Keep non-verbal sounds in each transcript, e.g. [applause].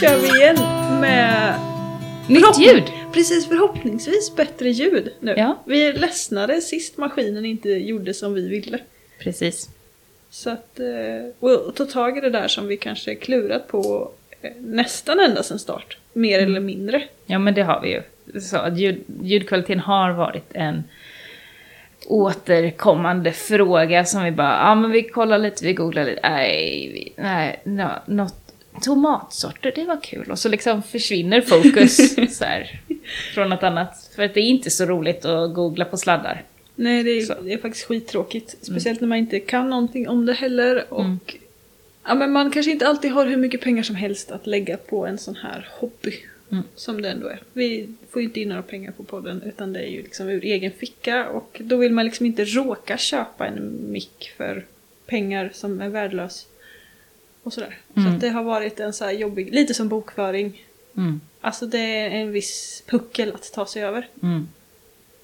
kör vi igen med Nytt ljud! precis förhoppningsvis bättre ljud nu. Ja. Vi är ledsnade sist maskinen inte gjorde som vi ville. Precis. Så att, eh, och ta tag i det där som vi kanske klurat på eh, nästan ända sedan start. Mer Mm. eller mindre. Ja men det har vi ju. Så att ljud, ljudkvaliteten har varit en återkommande fråga som vi bara, ja men vi kollar lite, vi googlar lite, nej, vi, nej, no, något tomatsorter, det var kul. Och så liksom försvinner fokus [laughs] så här, från något annat. För att det är inte så roligt att googla på sladdar. Nej, det är, det är faktiskt skittråkigt. Speciellt när man inte kan någonting om det heller. Och Mm. ja, men man kanske inte alltid har hur mycket pengar som helst att lägga på en sån här hobby. Mm. Som det ändå är. Vi får ju inte in några pengar på podden utan det är ju liksom ur egen ficka. Och då vill man liksom inte råka köpa en mick för pengar som är värdelös. Och sådär. Så Mm. att det har varit en så här jobbig, lite som bokföring. Mm. Alltså det är en viss puckel att ta sig över. Mm.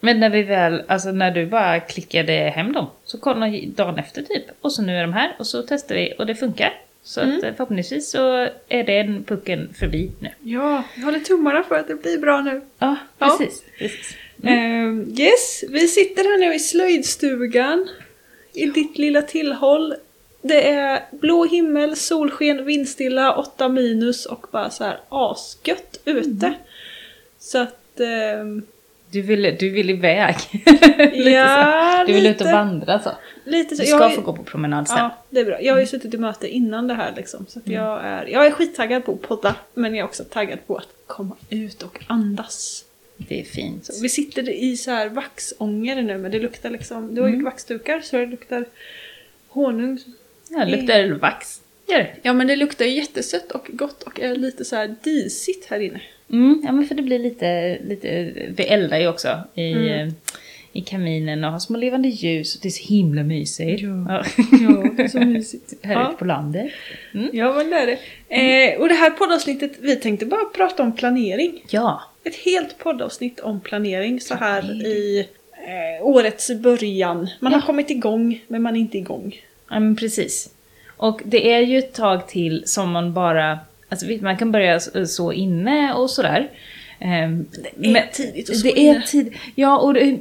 Men när vi väl, alltså när du bara klickade hem dem, så kollade dagen efter typ. Och så nu är de här och så testar vi och det funkar. Så Mm. att eh, förhoppningsvis så är den pucken förbi nu. Ja, jag håller tummarna för att det blir bra nu. Ja, Ja. precis. precis. Ehm, yes, vi sitter här nu i slöjdstugan. I ditt lilla tillhåll. Det är blå himmel, solsken, vindstilla, 8 minus och bara så här asgött ute. Så att... ehm, Du vill, du vill iväg. [laughs] Lite ja, så. Du vill lite, ut och vandra så. Lite så. Du Jag ska ju- få gå på promenad sen. Ja, det är bra. Jag har ju suttit i möte innan det här liksom. Så att jag, är, jag är skittaggad på att podda. Men jag är också taggad på att komma ut och andas. Det är fint. Så vi sitter i så här vaxånger nu men det luktar liksom, du har Mm. gjort vaxdukar så det luktar honung. Ja, det luktar vax. Gör det. Ja men det luktar jättesött och gott och är lite så här disigt här inne. Mm, ja men för det blir lite, lite vi eldar ju också i, Mm. eh, i kaminen och har små levande ljus och det är så himla mysigt. Ja. Ja, det är så [laughs] mysigt. Här Ja. ute på landet. Mm. Ja men det är det. Eh, och det här poddavsnittet, vi tänkte bara prata om planering. Ja. Ett helt poddavsnitt om planering så här i eh, årets början. Man har Ja. kommit igång men man är inte igång. Ja, men precis. Och det är ju ett tag till som man bara, alltså man kan börja så inne och sådär. Ehm, Det är tidigt att så Det är tid. Ja, och det,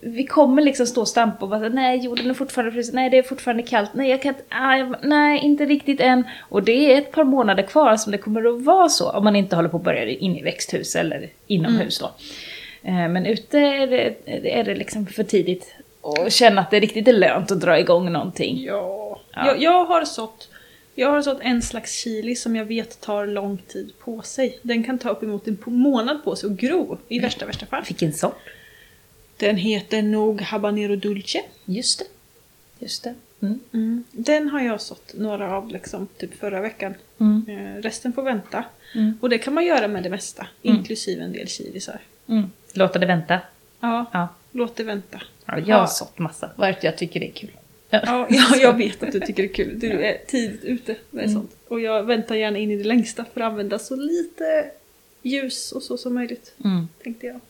vi kommer liksom stå och stampa och bara nej jorden är fortfarande frysen, nej det är fortfarande kallt, nej jag kan inte, ah, nej inte riktigt än. Och det är ett par månader kvar som det kommer att vara så om man inte håller på att börja in i växthus eller inomhus då. Eh, Men ute är det, är det liksom för tidigt att känna att det riktigt är lönt att dra igång någonting. Ja. Ja. Jag, jag har sått jag har sått en slags chili som jag vet tar lång tid på sig. Den kan ta uppemot en månad på sig att gro i värsta värsta fall. Vilken sort? Den heter nog habanero dulce. Just det. Just det. Mm. Mm. Den har jag sått några av liksom typ förra veckan. Mm. Eh, resten får vänta. Mm. Och det kan man göra med det mesta, Mm. inklusive en del chilisar. Mm. Låta det vänta. Ja, Ja. låt det vänta. Ja jag Ja. har sått massa. Vad är det jag tycker det är kul? Ja, [laughs] ja, jag vet att du tycker det är kul. Du är tidigt ute med Mm. sånt. Och jag väntar gärna in i det längsta för att använda så lite ljus och så som möjligt. Mm. Tänkte jag.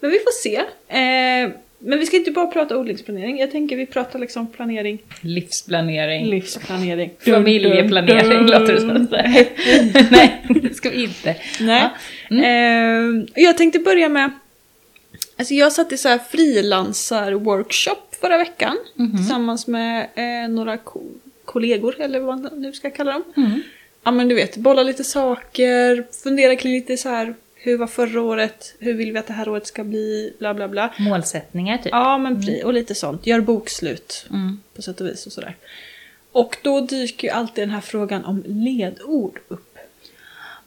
Men vi får se. Eh, men vi ska inte bara prata odlingsplanering. Jag tänker vi pratar liksom planering. Livsplanering. Livsplanering. [laughs] Familjeplanering Dun, dun, låter det som. att. [laughs] Nej, det ska vi inte. Nej. Ja. Mm. Eh, jag tänkte börja med... Alltså jag satt i så här frilansar-workshop förra veckan. Mhm. Tillsammans med eh, några ko- kollegor, eller vad man nu ska kalla dem. Mm. Ja men du vet, bolla lite saker, fundera kring lite så här. Hur var förra året? Hur vill vi att det här året ska bli? Bla bla bla. Målsättningar typ. Ja men precis, och lite sånt. Gör bokslut Mm. på sätt och vis och sådär. Och då dyker ju alltid den här frågan om ledord upp.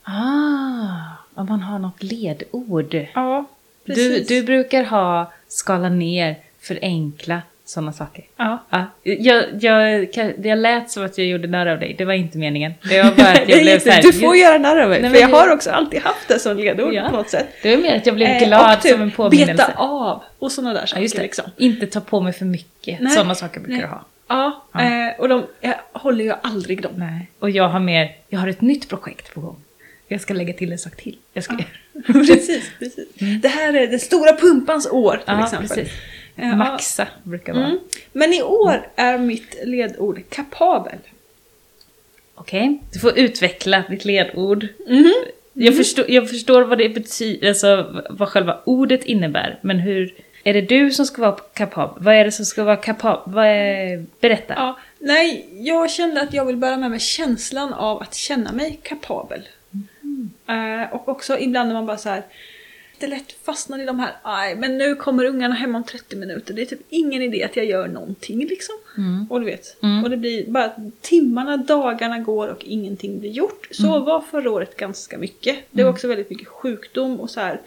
Ah, om man har något ledord. Ja, Du, du brukar ha skala ner, förenkla, sådana saker. Ja. Ja, jag, jag, jag lät som att jag gjorde narr av dig, det var inte meningen. Det var bara att [laughs] jag blev så här, du får göra narr av mig, Nej, för jag har också alltid haft det som ledord Ja. på något sätt. Det var mer att jag blev Eh, glad typ som en påminnelse. Beta av och sådana där saker Ja, just det. liksom. Inte ta på mig för mycket. Sådana saker brukar Nej. du ha. Ja, Ja. Eh, och de jag håller ju aldrig dem. Nej. Och jag har mer, jag har ett nytt projekt på gång. Jag ska lägga till en sak till. Jag ska... [laughs] precis, precis. Det här är det stora pumpans år till Ja, exempel. precis. Maxa brukar vara. Mm. Men i år är mitt ledord kapabel. Okej, du får utveckla ditt ledord. Mhm. Jag, förstår, jag förstår vad det betyder, alltså vad själva ordet innebär, men hur... Är det du som ska vara kapabel? Vad är det som ska vara kapabel? Vad är... Berätta. Ja, nej, jag kände att jag vill bära med mig känslan av att känna mig kapabel. Eh, och också ibland när man bara så här. Det lätt fastnar i de här, aj men nu kommer ungarna hem om 30 minuter, det är typ ingen idé att jag gör någonting liksom. Mm. Och du vet, Mm. och det blir bara timmarna, dagarna går och ingenting blir gjort. Så Mm. var förra året ganska mycket. Det var också väldigt mycket sjukdom och så här.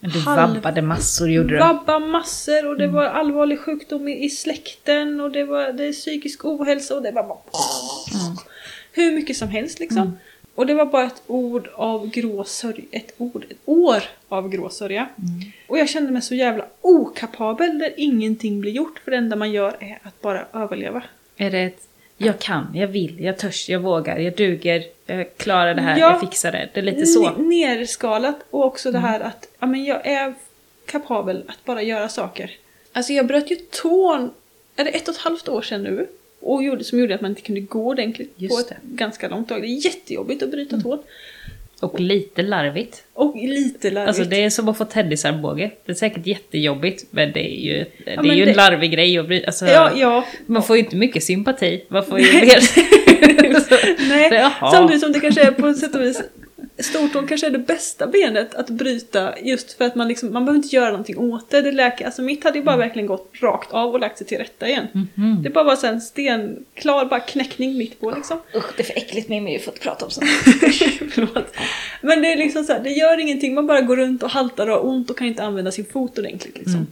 Men du halv- vabbade massor gjorde du. Vabba massor och det Mm. var allvarlig sjukdom i, i släkten och det var det är psykisk ohälsa och det var bara Mm. hur mycket som helst liksom. Och det var bara ett ord av grå sörja, ett ord, ett år av grå sörja. Mm. Och jag kände mig så jävla okapabel där ingenting blir gjort för det enda man gör är att bara överleva. Är det ett jag kan, jag vill, jag törs, jag vågar, jag duger, jag klarar det här, Ja. jag fixar det. Det är lite så. Nerskalat och också Mm. det här att ja, men jag är kapabel att bara göra saker. Alltså jag bröt ju tån, är det ett och ett halvt år sedan nu? Och gjorde, som gjorde att man inte kunde gå ordentligt på Just ett det. Mm. ganska långt tag. Det är jättejobbigt att bryta tån. Och lite larvigt. Och lite larvigt. Alltså det är som att få tennisarmbåge. Det är säkert jättejobbigt, men det är ju, det är men ju det- en larvig grej att bry, alltså, Ja, ja. Man får ju inte mycket sympati. Man får ju mer... [laughs] [laughs] Nej, Jaha. samtidigt som det kanske är på sätt och vis Stortån kanske är det bästa benet att bryta just för att man liksom, man behöver inte göra någonting åt det. det läker, alltså mitt hade ju bara verkligen gått rakt av och lagt sig till rätta igen. Mhm. Det bara var så en stenklar bara knäckning mitt på liksom. Usch, det är för äckligt med mig att få prata om sånt. [laughs] Förlåt. Men det är liksom så här, det gör ingenting, man bara går runt och haltar och har ont och kan inte använda sin fot ordentligt liksom. Mm.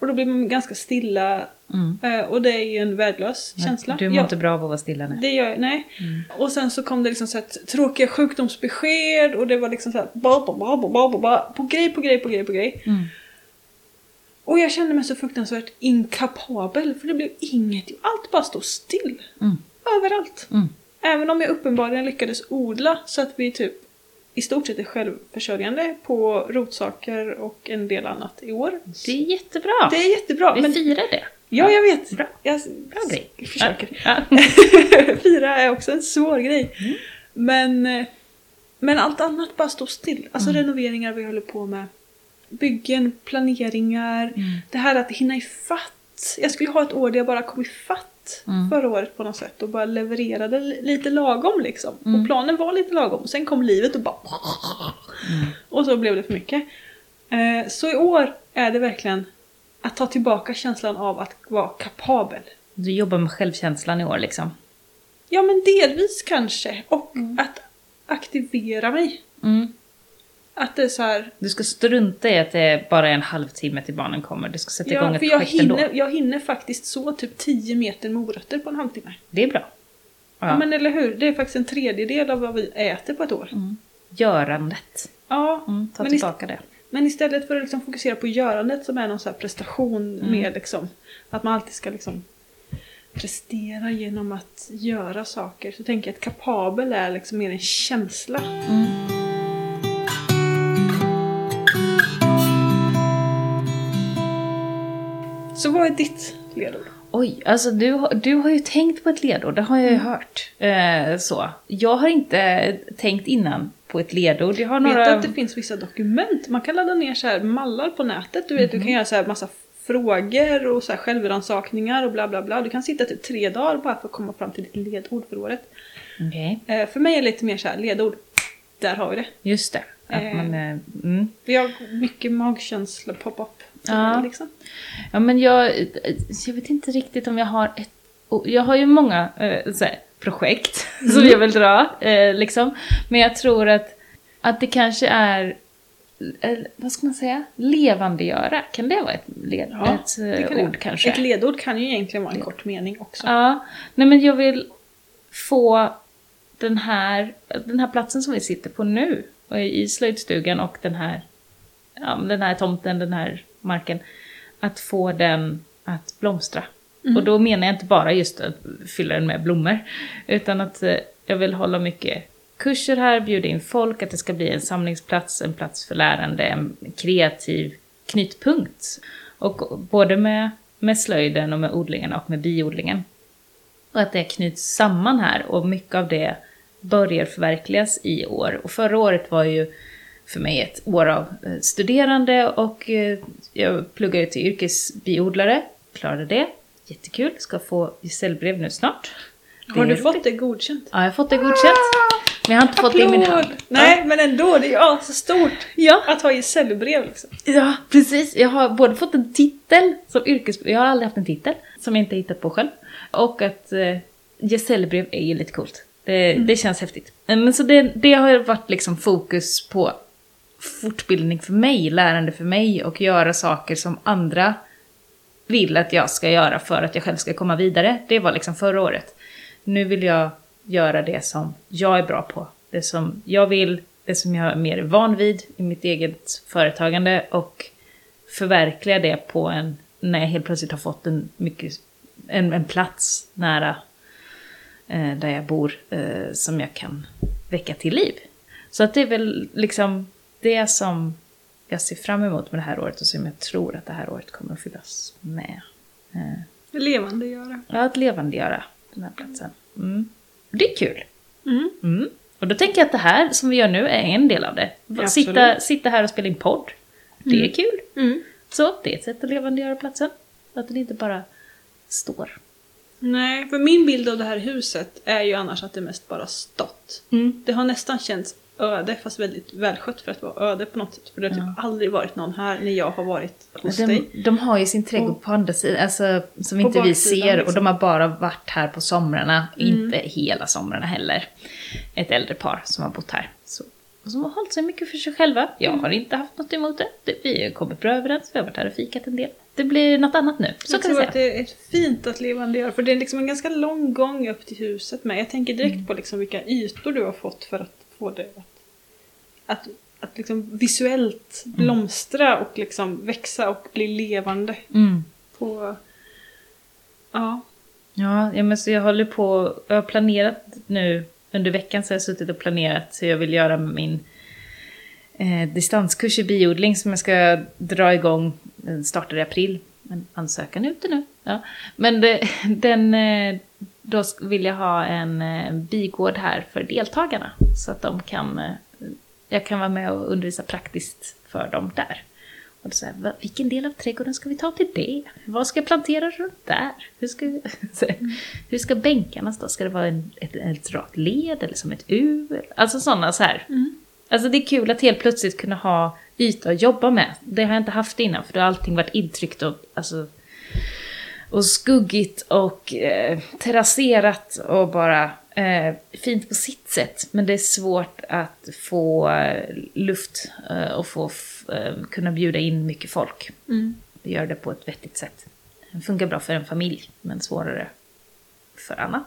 Och då blir man ganska stilla Mm. eh, och det är ju en värdelös känsla. Du mår Ja. inte bra av att vara stilla nu. Det gör jag, nej. Mm. Och sen så kom det liksom så här tråkiga sjukdomsbesked och det var liksom så här ba, ba, ba, ba, ba, ba, ba, på grej på grej på grej på grej. Mm. Och jag kände mig så fruktansvärt inkapabel för det blev inget, allt bara stod still. Mm. Överallt. Mm. Även om jag uppenbarligen lyckades odla så att vi typ i stort sett är självförsörjande på rotsaker och en del annat i år. Det är jättebra. Det är jättebra. Vi Men, firar det. ja, jag vet. Bra. Jag, Bra grej. försöker. Ja. [laughs] Fira är också en svår grej. Mm. Men, eh, men allt annat bara står still. Alltså Mm. renoveringar vi håller på med. Byggen, planeringar. Mm. Det här att hinna ifatt. Jag skulle ha ett år där jag bara kom ifatt Mm. förra året på något sätt och bara levererade li- lite lagom liksom. Mm. Och planen var lite lagom. Sen kom livet och bara... Mm. Och så blev det för mycket. Eh, Så i år är det verkligen att ta tillbaka känslan av att vara kapabel. Du jobbar med självkänslan i år liksom. Ja men delvis kanske. Och Mm. att aktivera mig. Att det är så här. Du ska strunta i att det är bara en halvtimme till barnen kommer. Du ska sätta igång Ja, ett för jag projekt ändå. hinner, jag hinner faktiskt så typ 10 meter morötter på en halvtimme. Det är bra. Ja. Ja. men eller hur? Det är faktiskt en tredjedel av vad vi äter på ett år. Mm. Görandet. Ja, Mm, ta tillbaka det. men istället för att liksom fokusera på görandet som är någon så här prestation Mm. med liksom att man alltid ska liksom prestera genom att göra saker så tänker jag att kapabel är liksom mer en känsla. Mm. Så vad är ditt ledord? Oj, alltså du, du har ju tänkt på ett ledord, det har jag Mm. ju hört. Eh, så. Jag har inte tänkt innan på ett ledord. Jag har Vet några... du att det finns vissa dokument? Man kan ladda ner så här mallar på nätet. Du vet, Mhm. du kan göra så här massa frågor och så här självrannsakningar och bla bla bla. Du kan sitta typ tre dagar bara för att komma fram till ditt ledord för året. Okej, Eh, för mig är det lite mer så här ledord. Där har vi det. just det. Att Eh. man, eh, mm. Vi har mycket magkänsla pop-up. Ja. Liksom. Ja, men jag, jag vet inte riktigt om jag har ett... Jag har ju många eh, så här, projekt [laughs] som Mm. jag vill dra, eh, liksom. Men jag tror att, att det kanske är, eh, vad ska man säga, levandegöra. Kan det vara ett, led, Ja, ett det eh, kan det ord vara. kanske? Ett ledord kan ju egentligen vara en kort mening också. Ja, nej men jag vill få den här, den här platsen som vi sitter på nu, och i slöjdstugan och den här, ja, den här tomten, den här marken, att få den att blomstra. Mm. Och då menar jag inte bara just att fylla den med blommor, utan att eh, jag vill hålla mycket kurser här, bjuda in folk, att det ska bli en samlingsplats, en plats för lärande, en kreativ knytpunkt. Och både med, med slöjden och med odlingen och med biodlingen. Och att det knyts samman här och mycket av det börjar förverkligas i år. Och förra året var ju för mig ett år av eh, studerande och eh, jag pluggade ju till yrkesbiodlare. Klarade det. Jättekul. Ska få gesällbrev nu snart. Det Har du fått det godkänt? Ja, jag har fått det godkänt. Men jag har inte fått det i min hand. Nej, men ändå, det är ju ja, så stort Ja. att ha gesällbrev liksom. Ja, precis. Jag har både fått en titel som yrkes... Jag har aldrig haft en titel som jag inte hittat på själv. Och att eh, gesällbrev är ju lite coolt. Det, det känns häftigt. Men så det, det har varit liksom fokus på fortbildning för mig, lärande för mig och göra saker som andra vill att jag ska göra för att jag själv ska komma vidare. Det var liksom förra året. Nu vill jag göra det som jag är bra på. Det som jag vill, det som jag är mer van vid i mitt eget företagande och förverkliga det på en, när jag helt plötsligt har fått en, mycket, en, en plats nära eh, där jag bor eh, som jag kan väcka till liv. Så att det är väl liksom det som jag ser fram emot med det här året och som jag tror att det här året kommer att fyllas med. Eh, Levande göra. ja, att levandegöra den här platsen. Mm. Det är kul. Mm. Mm. Och då tänker jag att det här som vi gör nu är en del av det. Absolut. Sitta, sitta här och spela in podd. Det är kul. Mm. Så det är ett sätt att levandegöra platsen. Att den inte bara står. Nej, för min bild av det här huset är ju annars att det mest bara stått. Mm. Det har nästan känts öde, fast väldigt välskött för att vara öde på något sätt. För det har typ aldrig varit någon här när jag har varit hos dig. De, de har ju sin trädgård på andra sidan, alltså, som inte vi ser. Och liksom. de har bara varit här på somrarna, inte hela somrarna heller. Ett äldre par som har bott här. Så, och som har hållit sig mycket för sig själva. Jag har inte haft något emot det. Vi har kommit bra överens, vi har varit här och fikat en del. Det blir något annat nu, så jag kan vi tror säga. att det är fint att levandegöra, för det är liksom en ganska lång gång upp till huset med. Jag tänker direkt Mm. på liksom vilka ytor du har fått för att få det att, att, att liksom visuellt blomstra och liksom växa och bli levande. Mm. På, ja, Ja, ja men så jag håller på, jag har planerat nu, under veckan så har jag suttit och planerat hur jag vill göra med min eh, distanskurs i biodling som jag ska dra igång, den startar i april. Men ansökan är ute nu. Ja. Men det, [laughs] den, eh, då vill jag ha en eh, bigård här för deltagarna. Så att de kan, eh, jag kan vara med och undervisa praktiskt för dem där. Och så här, "Va- vilken del av trädgården ska vi ta till det? Vad ska jag plantera runt där? Hur ska, [laughs] här, hur ska bänkarna stå? Ska det vara en, ett, ett rakt led eller som ett U? Alltså sådana så här. Alltså det är kul att helt plötsligt kunna ha yta att jobba med. Det har jag inte haft innan för då har allting varit intryckt och, alltså, och skuggigt och eh, terrasserat och bara eh, fint på sitt sätt. Men det är svårt att få eh, luft eh, och få eh, kunna bjuda in mycket folk. Vi gör det på ett vettigt sätt. Det funkar bra för en familj, men svårare för annat.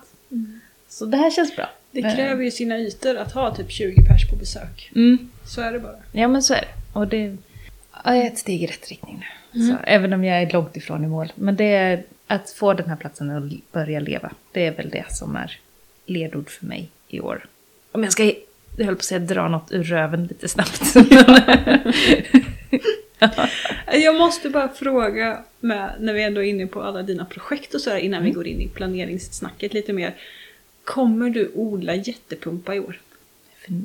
Så det här känns bra. det kräver ju sina ytor att ha typ 20 pers på besök. Mm. Så är det bara. Ja men så är det. Och det är ett steg i rätt riktning nu. Så, även om jag är långt ifrån i mål. Men det är att få den här platsen att börja leva. Det är väl det som är ledord för mig i år. Om jag ska, jag höll på att säga dra något ur röven lite snabbt. [laughs] Jag måste bara fråga, med, när vi ändå är inne på alla dina projekt och sådär innan Mm. vi går in i planeringssnacket lite mer. Kommer du odla jättepumpa i år?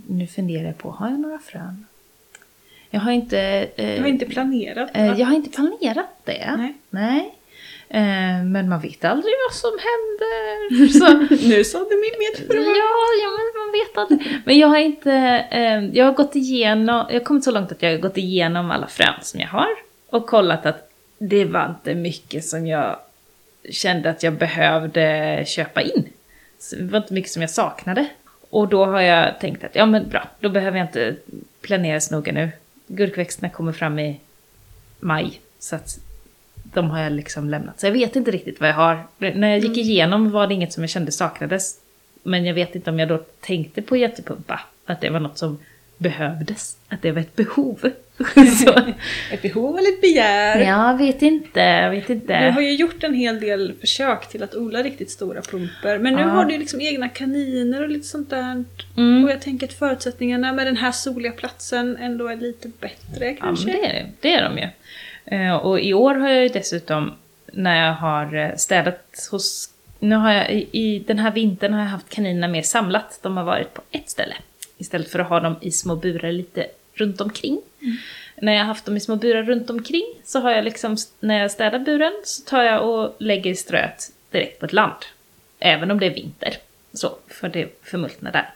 Nu funderar jag på, har jag några frön? Jag har inte... eh, har inte planerat? Eh, jag har inte planerat det. Nej. Nej. Eh, men man vet aldrig vad som händer. [laughs] Så, Nu sa du min medfru. ja, ja, men man vet aldrig. Men jag har inte... Eh, jag har gått igenom... Jag har kommit så långt att jag har gått igenom alla frön som jag har. Och kollat att det var inte mycket som jag kände att jag behövde köpa in. Så det var inte mycket som jag saknade. Och då har jag tänkt att ja men bra, då behöver jag inte planera så noga nu. Gurkväxterna kommer fram i maj. Så att de har jag liksom lämnat. Så jag vet inte riktigt vad jag har. När jag gick igenom var det inget som jag kände saknades. Men jag vet inte om jag då tänkte på jättepumpa. Att det var något som behövdes. Att det var ett behov. [laughs] Ett behov eller ett begär? jag vet inte, jag vet inte. Du har ju gjort en hel del försök till att odla riktigt stora pumper. Men nu Ja. har du ju liksom egna kaniner och lite sånt där. Mm. Och jag tänker att förutsättningarna med den här soliga platsen ändå är lite bättre Ja, men kanske. det är, det är de ju. Eh, Och i år har jag ju dessutom, när jag har eh, städat hos nu har jag, i, i den här vintern har jag haft kaninerna mer samlat. De har varit på ett ställe. Istället för att ha dem i små burar lite runt omkring. När jag har haft dem i små burar runt omkring så har jag liksom, när jag städar buren så tar jag och lägger ströet direkt på ett land. Även om det är vinter. Så, för det förmultnar där.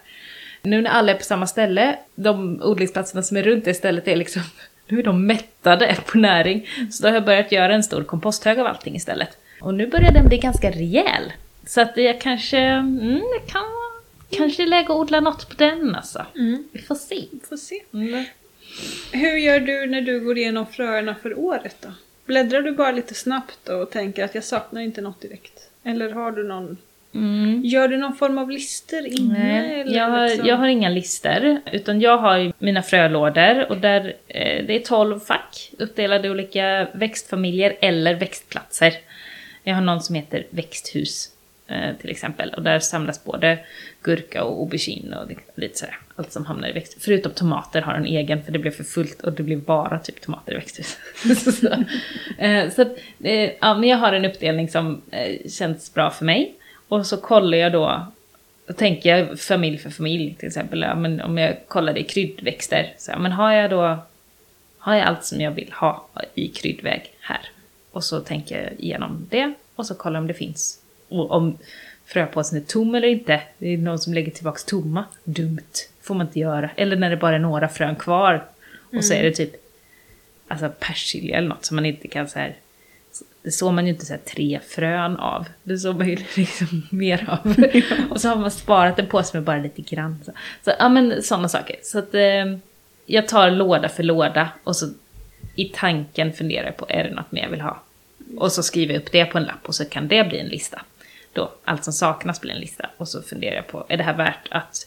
Nu när alla är på samma ställe, de odlingsplatserna som är runt det stället är liksom, nu är de mättade på näring. Så då har jag börjat göra en stor komposthög av allting istället. Och nu börjar den bli ganska rejäl. Så att jag kanske, mm, jag kan kanske lägga och odla något på den alltså. Vi får se. Får se. Mm. Hur gör du när du går igenom fröerna för året då? Bläddrar du bara lite snabbt och tänker att jag saknar inte något direkt? Eller har du någon... Mm. Gör du någon form av lister inne? Nej, eller jag, har, liksom? jag har inga lister, utan jag har mina frölådor och där, eh, det är 12 fack uppdelade i olika växtfamiljer eller växtplatser. Jag har någon som heter växthus Eh, till exempel och där samlas både gurka och aubergine och lite sådär. Allt som hamnar i växthuset. Förutom tomater har en egen för det blev för fullt och det blev bara typ tomater i växthus. [laughs] så eh, så att, eh, ja, men jag har en uppdelning som känns bra för mig. Och så kollar jag då, då tänker jag familj för familj till exempel. Ja, men om jag kollar i kryddväxter, så, ja, men har jag då har jag allt som jag vill ha i kryddväg här? Och så tänker jag igenom det och så kollar om det finns. Om fröpåsen är tom eller inte. Det är någon som lägger tillbaks tomma. Dumt. får man inte göra. Eller när det bara är några frön kvar. Och så är det typ alltså persilja eller något som man inte kan så här. Det såg man ju inte så här tre frön av. Det såg man ju [laughs] liksom mer av. [laughs] och så har man sparat en påse med bara lite grann. Så, så ja men sådana saker. Så att eh, jag tar låda för låda och så i tanken funderar jag på, är det något mer jag vill ha? Och så skriver jag upp det på en lapp och så kan det bli en lista. Då, allt som saknas blir en lista. Och så funderar jag på, är det här värt att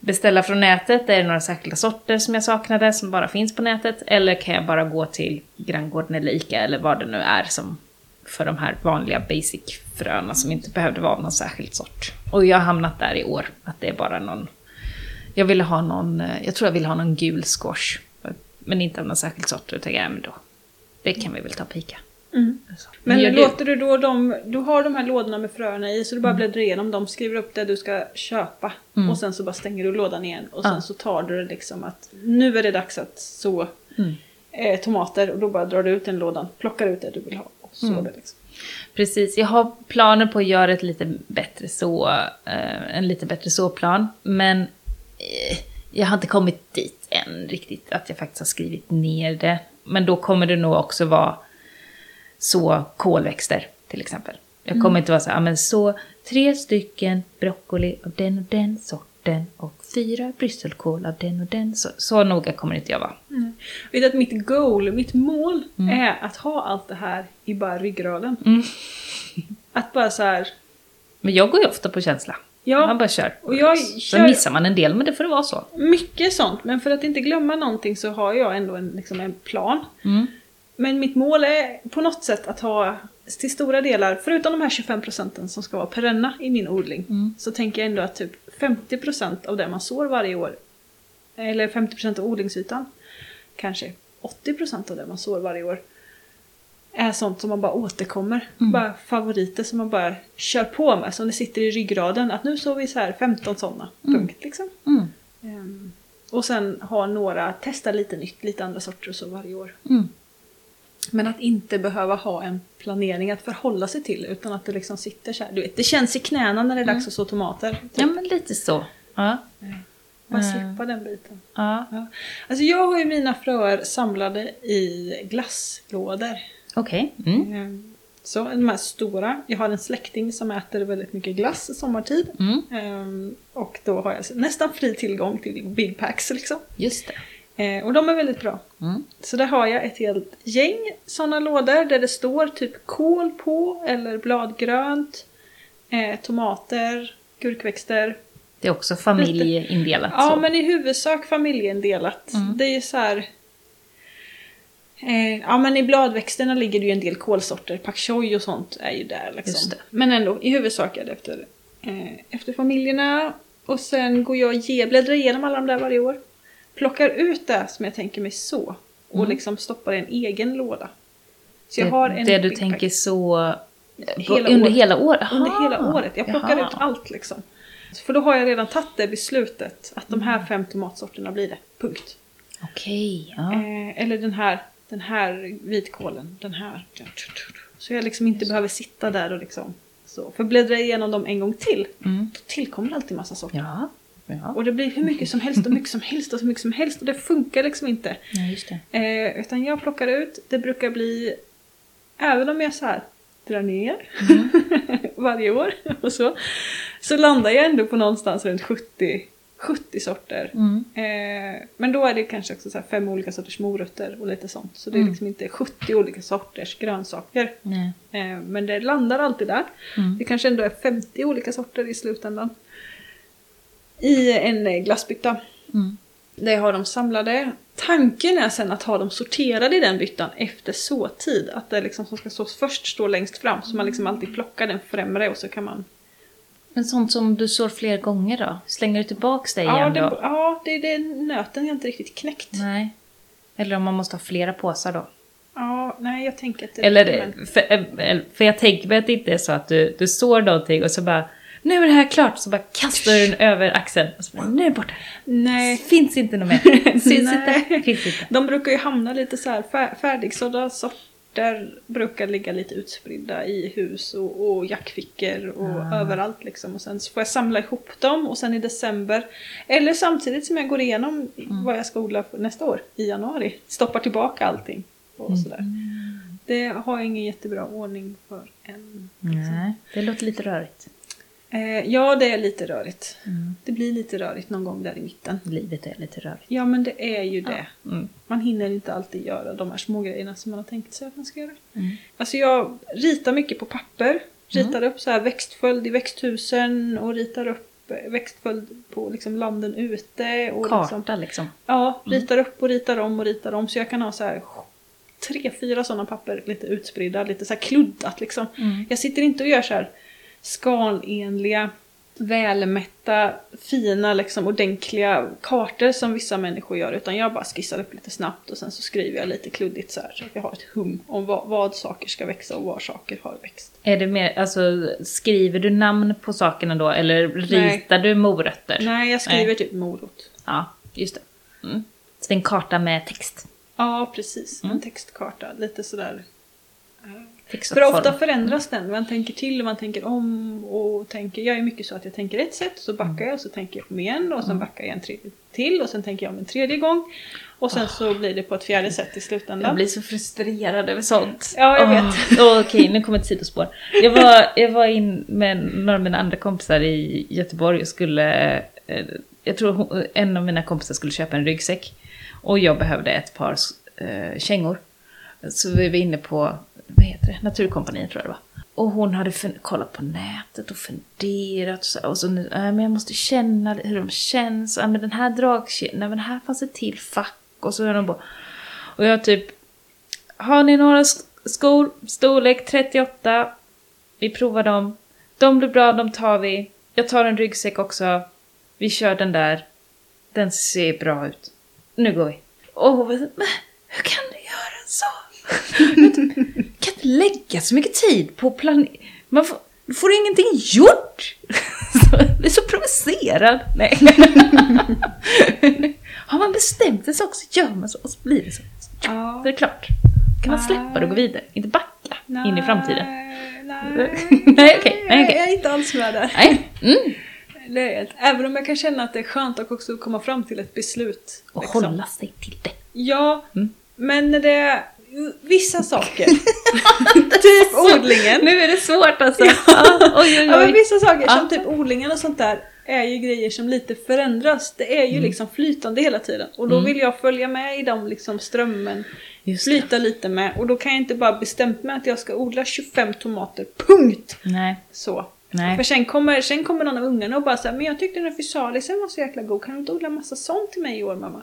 beställa från nätet? Är det några särskilda sorter som jag saknade som bara finns på nätet? Eller kan jag bara gå till granngården eller Ica eller vad det nu är som för de här vanliga basic-fröna som inte behövde vara någon särskild sort. Och jag har hamnat där i år, att det är bara någon... Jag ville ha någon, eh, jag tror jag ville ha någon gul squash. Men inte av någon särskild sort. Och tänkte, ja, men då, det kan vi väl ta på Ica. Mm. Men du? låter du då dem, du har de här lådorna med fröna i så du bara Mm. bläddrar igenom dem, skriver upp det du ska köpa och sen så bara stänger du lådan igen och sen Ja. så tar du det liksom att nu är det dags att så Mm. eh, tomater och då bara drar du ut den lådan, plockar ut det du vill ha och så Mm. det liksom. Precis, jag har planer på att göra ett lite bättre så, eh, en lite bättre såplan. Men eh, jag har inte kommit dit än riktigt, att jag faktiskt har skrivit ner det. Men då kommer det nog också vara så kolväxter till exempel. Jag kommer inte vara så här, "Ja, men så tre stycken broccoli av den och den sorten och fyra brysselkål av den och den sorten. Så noga kommer inte jag vara. Vet du att mitt goal, mitt mål är att ha allt det här i bara ryggraden. Mm. [laughs] Att bara så här, Men jag går ju ofta på känsla. Ja, Man bara kör. och jag Sen kör- missar man en del, men det får det vara så. mycket sånt. Men för att inte glömma någonting så har jag ändå en, liksom en plan. Mm. Men mitt mål är på något sätt att ha till stora delar, förutom de här 25 procenten som ska vara perenna i min odling, Mm. så tänker jag ändå att typ 50 procent av det man sår varje år, eller 50 procent av odlingsytan, kanske 80 procent av det man sår varje år, är sånt som man bara återkommer. Mm. Bara favoriter som man bara kör på med, som det sitter i ryggraden. Att nu sår vi så här 15 sådana, punkt liksom. Mm. Ehm, och sen ha några, testa lite nytt, lite andra sorter och så varje år. Mm. Men att inte behöva ha en planering att förhålla sig till utan att det liksom sitter så här. Du vet, det känns i knäna när det är dags att så tomater. Typ. Ja, men lite så. Ja. Bara Mm. släppa den biten. ja. Ja. Alltså jag har ju mina fröer samlade i glasslådor. Okej. Mm. Ehm, Så de här stora. Jag har en släkting som äter väldigt mycket glass sommartid. Mm. Ehm, Och då har jag nästan fri tillgång till big packs liksom. Just det. Ehm, Och de är väldigt bra. Mm. Så där har jag ett helt gäng sådana lådor där det står typ kål på eller bladgrönt, eh, tomater, gurkväxter. Det är också familjeindelat Ja, så. men i huvudsak familjeindelat. Mm. Det är så här... Eh, ja, men i bladväxterna ligger det ju en del kålsorter. Pak choi och sånt är ju där liksom. Just det. Men ändå, i huvudsak är det efter, eh, efter familjerna. Och sen går jag och ge, bläddrar igenom alla de där varje år. Plockar ut det som jag tänker mig så. Och Mm. liksom stoppar i en egen låda. Så jag det, har en det du tänker pack. så hela Under året. hela året? Under hela året. Jag plockar Jaha. ut allt liksom. För då har jag redan tagit det beslutet att de här fem tomatsorterna blir det. Punkt. Okej, ja. Eh, eller den här, den här vitkålen, den här. Så jag liksom inte behöver sitta där och liksom så. För bläddrar jag igenom dem en gång till, Mm. då tillkommer alltid massa sorter. Ja. Ja. Och det blir hur mycket som helst och mycket som helst och så mycket som helst och det funkar liksom inte. det. Eh, utan jag plockar ut, det brukar bli, även om jag så här drar ner [laughs] varje år och så, så landar jag ändå på någonstans runt 70, 70 sorter. Mm. Eh, men då är det kanske också så här fem olika sorters morötter och lite sånt. Så det är Mm. liksom inte 70 olika sorters grönsaker. Nej. Eh, men det landar alltid där. Mm. Det kanske ändå är 50 olika sorter i slutändan. I en eh, glassbytta. Mm. Där jag har dem samlade. Tanken är sen att ha dem sorterade i den byttan efter såtid. Att det liksom som ska sås först står längst fram. Så man liksom alltid plockar den främre och så kan man... Men sånt som du sår flera gånger då? Slänger du tillbaks det igen Ja, det, då? ja det, det är nöten jag inte riktigt knäckt. Nej. Eller om man måste ha flera påsar då? Ja, nej jag tänker att det Eller, men- för, eller- för jag tänker mig att det inte är så att du, du sår någonting och så bara nu är det här klart, så bara kastar du den över axeln och så bara, nu är det borta. Nej. Finns inte något mer. [laughs] Syns inte. Finns inte. De brukar ju hamna lite så här fär, färdigsådda sorter brukar ligga lite utspridda i hus och, och jackfickor och Ah. överallt liksom. Och sen så får jag samla ihop dem och sen i december, eller samtidigt som jag går igenom Mm. vad jag ska odla nästa år i januari, stoppar tillbaka allting och Mm. sådär. Det har jag ingen jättebra ordning för än. Nej, det låter lite rörigt. Eh, ja, det är lite rörigt. Mm. Det blir lite rörigt någon gång där i mitten. Livet är lite rörigt. Ja, men det är ju det. Mm. Man hinner inte alltid göra de här små grejerna som man har tänkt sig att man ska göra. Mm. Alltså jag ritar mycket på papper. Ritar upp så här växtföljd i växthusen och ritar upp eh, växtföljd på liksom landen ute. Och liksom, Karta liksom. ja, ritar upp och ritar om och ritar om. Så jag kan ha så här tre, fyra sådana papper lite utspridda, lite så här kluddat liksom. Mm. Jag sitter inte och gör så här skalenliga, välmätta, fina, liksom ordentliga kartor som vissa människor gör. Utan jag bara skissar upp lite snabbt och sen så skriver jag lite kluddigt så här. Så att jag har ett hum om vad, vad saker ska växa och var saker har växt. Är det mer, alltså skriver du namn på sakerna då eller ritar du morötter? Nej, jag skriver typ morot. Ja, just det. Mm. Så det är en karta med text. Ja, precis. Mm. En textkarta. Lite sådär. Och För ofta förändras den. Man tänker till och man tänker om och tänker. Jag är mycket så att jag tänker ett sätt, så backar jag och så tänker jag om igen och sen backar jag en tredje till och sen tänker jag om en tredje gång. Och sen så blir det på ett fjärde sätt i Jag slutändan. blir så frustrerad över sånt. Ja, jag Åh, åh, [laughs] Okej, nu kommer ett sidospår. Jag var, jag var in med några av mina andra kompisar i Göteborg och skulle... eh, Jag tror en av mina kompisar skulle köpa en ryggsäck. Och jag behövde ett par eh, kängor. Så vi var inne på, vad heter det, Naturkompaniet tror jag det var. Och hon hade kollat på nätet och funderat och så, och så nu, äh, men jag måste känna hur de känns. Äh, men den här dragkedjan, äh, men här fanns ett till fack. Och så höll de på. Och jag typ, har ni några skor, storlek 38? Vi provar dem. De blir bra, de tar vi. Jag tar en ryggsäck också. Vi kör den där. Den ser bra ut. Nu går vi. Och hon bara, men hur kan så? kan inte lägga så mycket tid på plan... Man får, får ingenting gjort! Så, [laughs] det är så provocerad. Nej. [laughs] Har man bestämt sig så också gör man så och så blir det så. Ja. Så är det klart. kan man släppa det och gå vidare. Inte backa in i framtiden. Nej, Nej, [laughs] okej, nej, okej. Jag är inte alls med där. Nej. Mm. Det är, även om jag kan känna att det är skönt att också komma fram till ett beslut. Och liksom. hålla sig till det. Ja, Mm. men det är vissa saker. [laughs] typ odlingen. Nu är det svårt alltså. Ja, oj, oj, Ja, men oj. vissa saker Ja. som typ odlingen och sånt där är ju grejer som lite förändras. Det är ju liksom flytande hela tiden. Och då Mm. vill jag följa med i de liksom strömmen. Just det. Flyta lite med. Och då kan jag inte bara bestämt mig att jag ska odla 25 tomater. Punkt! Nej. Så. Nej. För sen kommer, sen kommer någon av ungarna och bara säger men jag tyckte den här fysalisen var så jäkla god. Kan du inte odla massa sånt till mig i år mamma?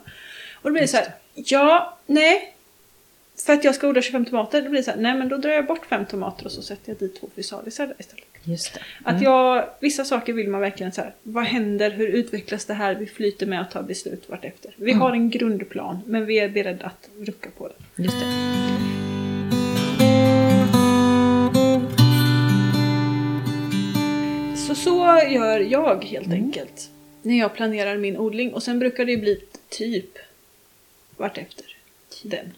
Och då blir det så här, ja, nej. För att jag ska odla 25 tomater, då blir det så här, nej men då drar jag bort fem tomater och så sätter jag dit två fysalisar istället. Just det. Att jag, vissa saker vill man verkligen så här, vad händer, hur utvecklas det här, vi flyter med att ta beslut vartefter. Vi har en grundplan, men vi är beredda att rucka på den. Just det. så gör jag helt enkelt. När jag planerar min odling. Och sen brukar det ju bli typ vartefter. Den.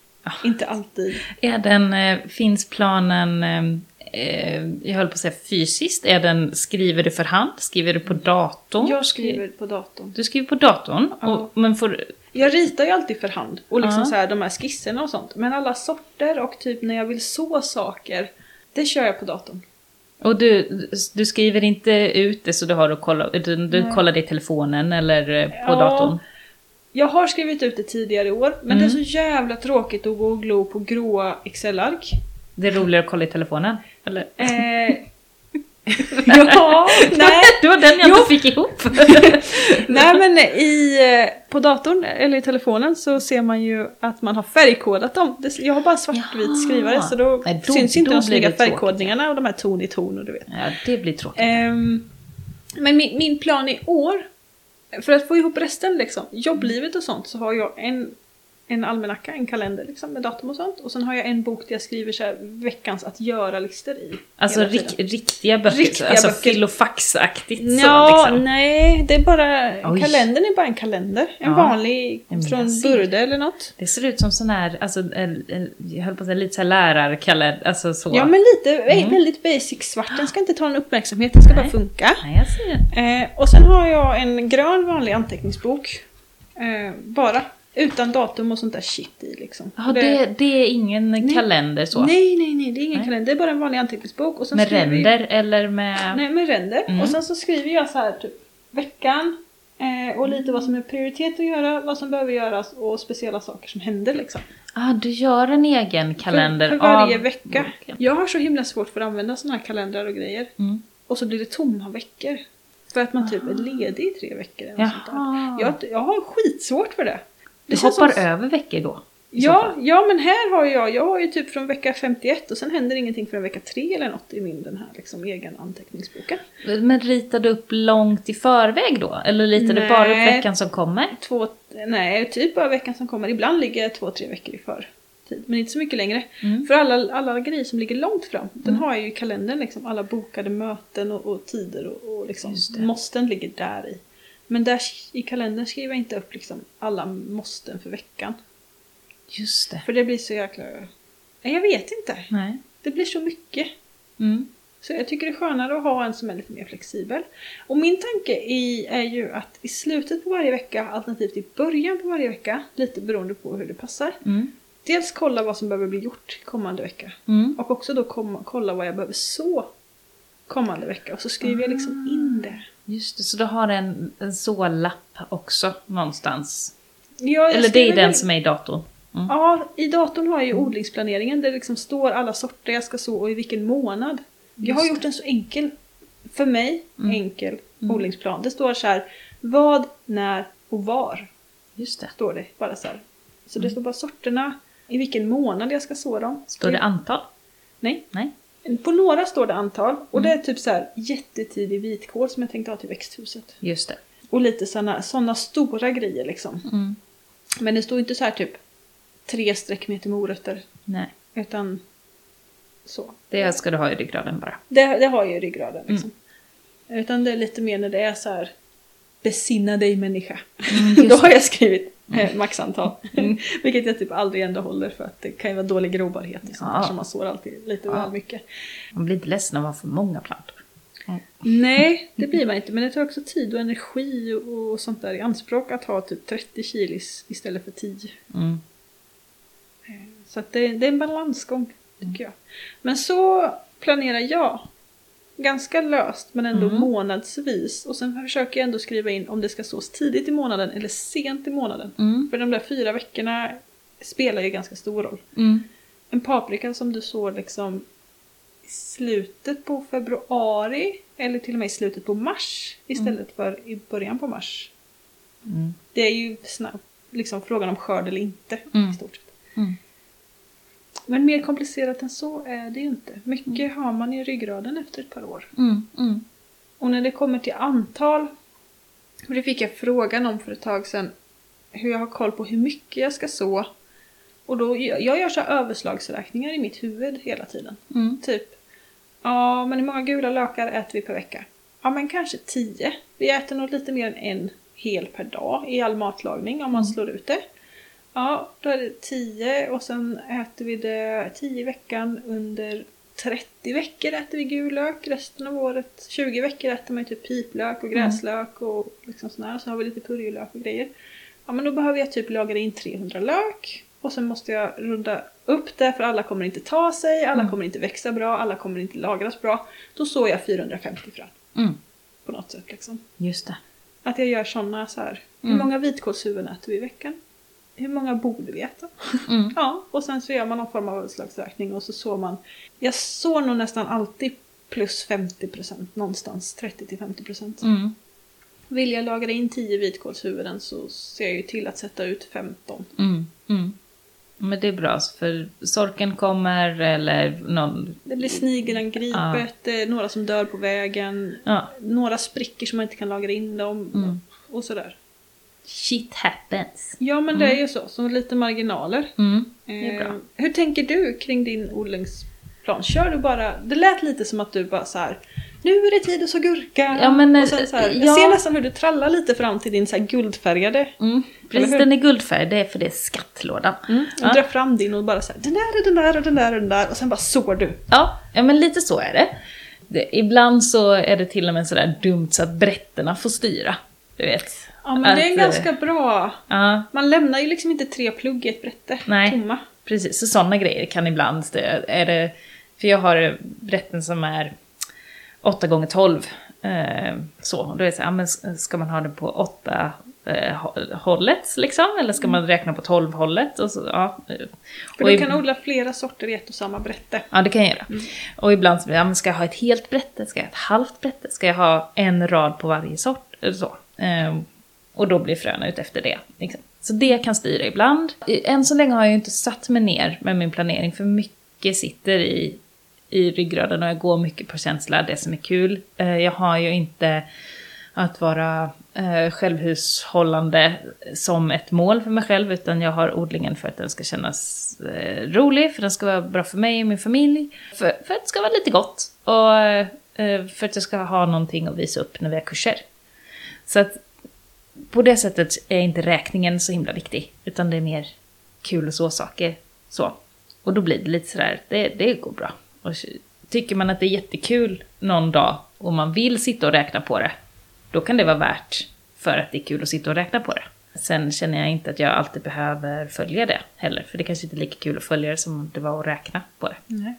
Inte alltid. Är den, eh, finns planen, eh, eh, jag höll på att säga fysiskt, är den, skriver du för hand? Skriver du på datorn? Jag skriver på datorn. Du skriver på datorn, Ja. och, men får, Jag ritar ju alltid för hand. Och liksom Ja. så här, de här skisserna och sånt. Men alla sorter och typ när jag vill så saker. Det kör jag på datorn. och du, du skriver inte ut det så du har att kolla, du, du kollar det i telefonen eller på Ja. datorn? Jag har skrivit ut det tidigare i år. Men Mm. det är så jävla tråkigt att gå och glo på gråa Excel-ark. Det är roligare att kolla i telefonen? Eller? Eh, [laughs] ja, nej. [laughs] Det var den jag Jo. inte fick ihop. [laughs] Nej men i, eh, på datorn eller i telefonen så ser man ju att man har färgkodat dem. Jag har bara svartvit Jaha. skrivare så då, Nej, då- syns inte då de blir snygga tråkigt. färgkodningarna och de här ton i ton och du vet. ja, det blir tråkigt. Ehm, men min, min plan i år, för att få ihop resten liksom, jobblivet och sånt, så har jag en, en almanacka, en kalender liksom, med datum och sånt. Och sen har jag en bok där jag skriver så veckans att göra-listor i. Alltså rik, riktiga böcker, Riktiga alltså böcker. filofaxaktigt så Ja, liksom. nej, det är bara, Oj. kalendern är bara en kalender. En Ja. vanlig jag från. Burde eller något. Det ser ut som sån här, alltså, en, en, jag höll på att säga lite så här lärarkalender, alltså så. Ja men lite, Mm. väldigt basic svart. Den ska inte ta en uppmärksamhet, den ska Nej. bara funka. Nej, jag ser. Eh, och sen har jag en grön vanlig anteckningsbok. Eh, bara. Utan datum och sånt där shit i liksom. Jaha, det, det är ingen kalender så? Nej, nej, nej, det är ingen Nej. kalender. Det är bara en vanlig anteckningsbok. Och sen med ränder eller med... Jag, nej, med ränder. Mm. Och sen så skriver jag så här typ veckan. Eh, och lite vad som är prioritet att göra, vad som behöver göras och speciella saker som händer liksom. Ah, du gör en egen kalender för, för varje av vecka. boken. Jag har så himla svårt för att använda såna här kalendrar och grejer. Mm. Och så blir det tomma veckor. För att man typ är ledig i tre veckor. Eller något sånt Jaha. där. Jag, jag har skitsvårt för det. Du hoppar som- över veckor då? Ja, ja, men här har jag, jag har ju typ från vecka 51 och sen händer ingenting förrän vecka 3 eller något i min den här liksom egen anteckningsboken. Men ritar du upp långt i förväg då? Eller ritar du bara upp Nej. veckan som kommer? Två, nej, typ bara veckan som kommer. Ibland ligger jag två, tre veckor i förtid. Men inte så mycket längre. Mm. För alla, alla grejer som ligger långt fram, den har jag ju i kalendern liksom. Alla bokade möten och, och tider och, och liksom måsten ligger där i. Men där i kalendern skriver jag inte upp liksom alla måsten för veckan. Just det. För det blir så jäkla... Nej, jag vet inte. Nej. Det blir så mycket. Mm. Så jag tycker det är skönare att ha en som är lite mer flexibel. Och min tanke i, är ju att i slutet på varje vecka, alternativt i början på varje vecka, lite beroende på hur det passar. Mm. Dels kolla vad som behöver bli gjort kommande vecka. Mm. Och också då kolla vad jag behöver så kommande vecka. Och så skriver jag liksom in det. Just det, så du har en, en sålapp också någonstans? Ja, Eller det är den som är i datorn? Mm. Ja, i datorn har jag ju odlingsplaneringen där det liksom står alla sorter jag ska så och i vilken månad. Jag har gjort en så enkel, för mig, Mm. enkel Mm. odlingsplan. Det står så här, vad, när och var. Just det. Står det bara så här. Så Mm. det står bara sorterna, i vilken månad jag ska så dem. Står det antal? Nej. Nej. På några står det antal och Mm. det är typ så här jättetidig vitkål som jag tänkte ha till växthuset. Just det. Och lite såna, såna stora grejer liksom. Mm. Men det står inte så här typ tre streck meter morötter. Nej, Utan så. det ska du ha i ryggraden bara. Det, det har jag i ryggraden Mm. liksom. Utan det är lite mer när det är så här besinna dig människa. Mm, [laughs] Då har jag skrivit eh, maxantal. Mm. [laughs] Vilket jag typ aldrig ändå håller för att det kan ju vara dålig grobarhet och sånt Ja. där som man sår alltid lite Ja. väl mycket. Man blir inte ledsen att ha för många plantor. Nej, det blir man inte. Men det tar också tid och energi och, och sånt där i anspråk att ha typ 30 kilis istället för 10. Mm. Så att det, det är en balansgång, tycker jag. Men så planerar jag. Ganska löst, men ändå Mm. månadsvis. Och sen försöker jag ändå skriva in om det ska sås tidigt i månaden eller sent i månaden. Mm. För de där fyra veckorna spelar ju ganska stor roll. Mm. En paprika som du sår liksom i slutet på februari eller till och med i slutet på mars istället för i början på mars. Mm. Det är ju snabbt, liksom frågan om skörd eller inte Mm. i stort sett. Mm. Men mer komplicerat än så är det ju inte. Mycket har man i ryggraden efter ett par år. Mm. Mm. Och när det kommer till antal, och det fick jag frågan om för ett tag sedan, hur jag har koll på hur mycket jag ska så. Och då, jag gör så överslagsräkningar i mitt huvud hela tiden. Mm. Typ, ja men hur många gula lökar äter vi per vecka? Ja men kanske tio. Vi äter nog lite mer än en hel per dag i all matlagning om man slår ut det. Ja, då är det 10 och sen äter vi det 10 i veckan under 30 veckor äter vi gul lök, resten av året 20 veckor äter man typ piplök och gräslök och liksom sådär. Så har vi lite purjolök och grejer. Ja men då behöver jag typ laga in 300 lök och sen måste jag runda upp det för alla kommer inte ta sig, alla Mm. kommer inte växa bra, alla kommer inte lagras bra. Då sår jag 450 frön Mm. på något sätt liksom. Just det. Att jag gör sådana så här. Hur Mm. många vitkålshuvuden äter vi i veckan? Hur många borde vi äta? Mm. Ja, och sen så gör man någon form av utslagsräkning och så sår man. Jag sår nog nästan alltid plus 50% någonstans, 30-50%. Mm. Vill jag lagra in 10 vitkålshuvuden så ser jag ju till att sätta ut 15. Mm. Mm. Men det är bra, för sorken kommer eller någon... Det blir snigelangripet, är några som dör på vägen, Ja. några spricker som man inte kan lagra in dem Mm. och sådär. Shit happens. Ja men det är ju så, så lite marginaler. Mm. Det är bra. Eh, hur tänker du kring din odlingsplan? Kör du bara, det lät lite som att du bara så här. Nu är det tid att så gurka. Ja, men, och sen så här, eh, Jag ja. ser nästan hur du trallar lite fram till din så här guldfärgade. Mm. Precis, den är guldfärg, det är för det är skattlådan. Och Ja. drar fram din och bara så här, den där och den där och den där och den där och sen bara sår du. Ja, ja, men lite så är det. det. Ibland så är det till och med sådär dumt så att brätterna får styra. Du vet. Ja men det är Att, ganska bra. Ja, Man lämnar ju liksom inte tre plugg i ett brätte Nej. tomma. precis. Så sådana grejer kan ibland stö- är det För jag har brätten som är 8 gånger 12 eh, Så, då är det så här, men ska man ha det på 8 eh, hå- hållet liksom? Eller ska man räkna på 12 hållet? Och så, ja. eh. För du kan odla flera sorter i ett och samma brätte. Ja, det kan jag göra. Och ibland så, ja, ska jag ha ett helt brätte? Ska jag ha ett halvt brätte? Ska jag ha en rad på varje sort? Eller så. Och då blir fröna ut efter det. Liksom. Så det kan styra ibland. Än så länge har jag ju inte satt mig ner med min planering, för mycket sitter i, i ryggraden och jag går mycket på känsla, det som är kul. Eh, jag har ju inte att vara eh, självhushållande som ett mål för mig själv, utan jag har odlingen för att den ska kännas eh, rolig, för den ska vara bra för mig och min familj, för, för att det ska vara lite gott och eh, för att jag ska ha någonting att visa upp när vi har kurser. Så att på det sättet är inte räkningen så himla viktig, utan det är mer kul och så saker. Så. Och då blir det lite sådär, det, det går bra. Och tycker man att det är jättekul någon dag och man vill sitta och räkna på det, då kan det vara värt för att det är kul att sitta och räkna på det. Sen känner jag inte att jag alltid behöver följa det heller, för det kanske inte är lika kul att följa det som det var att räkna på det. Nej.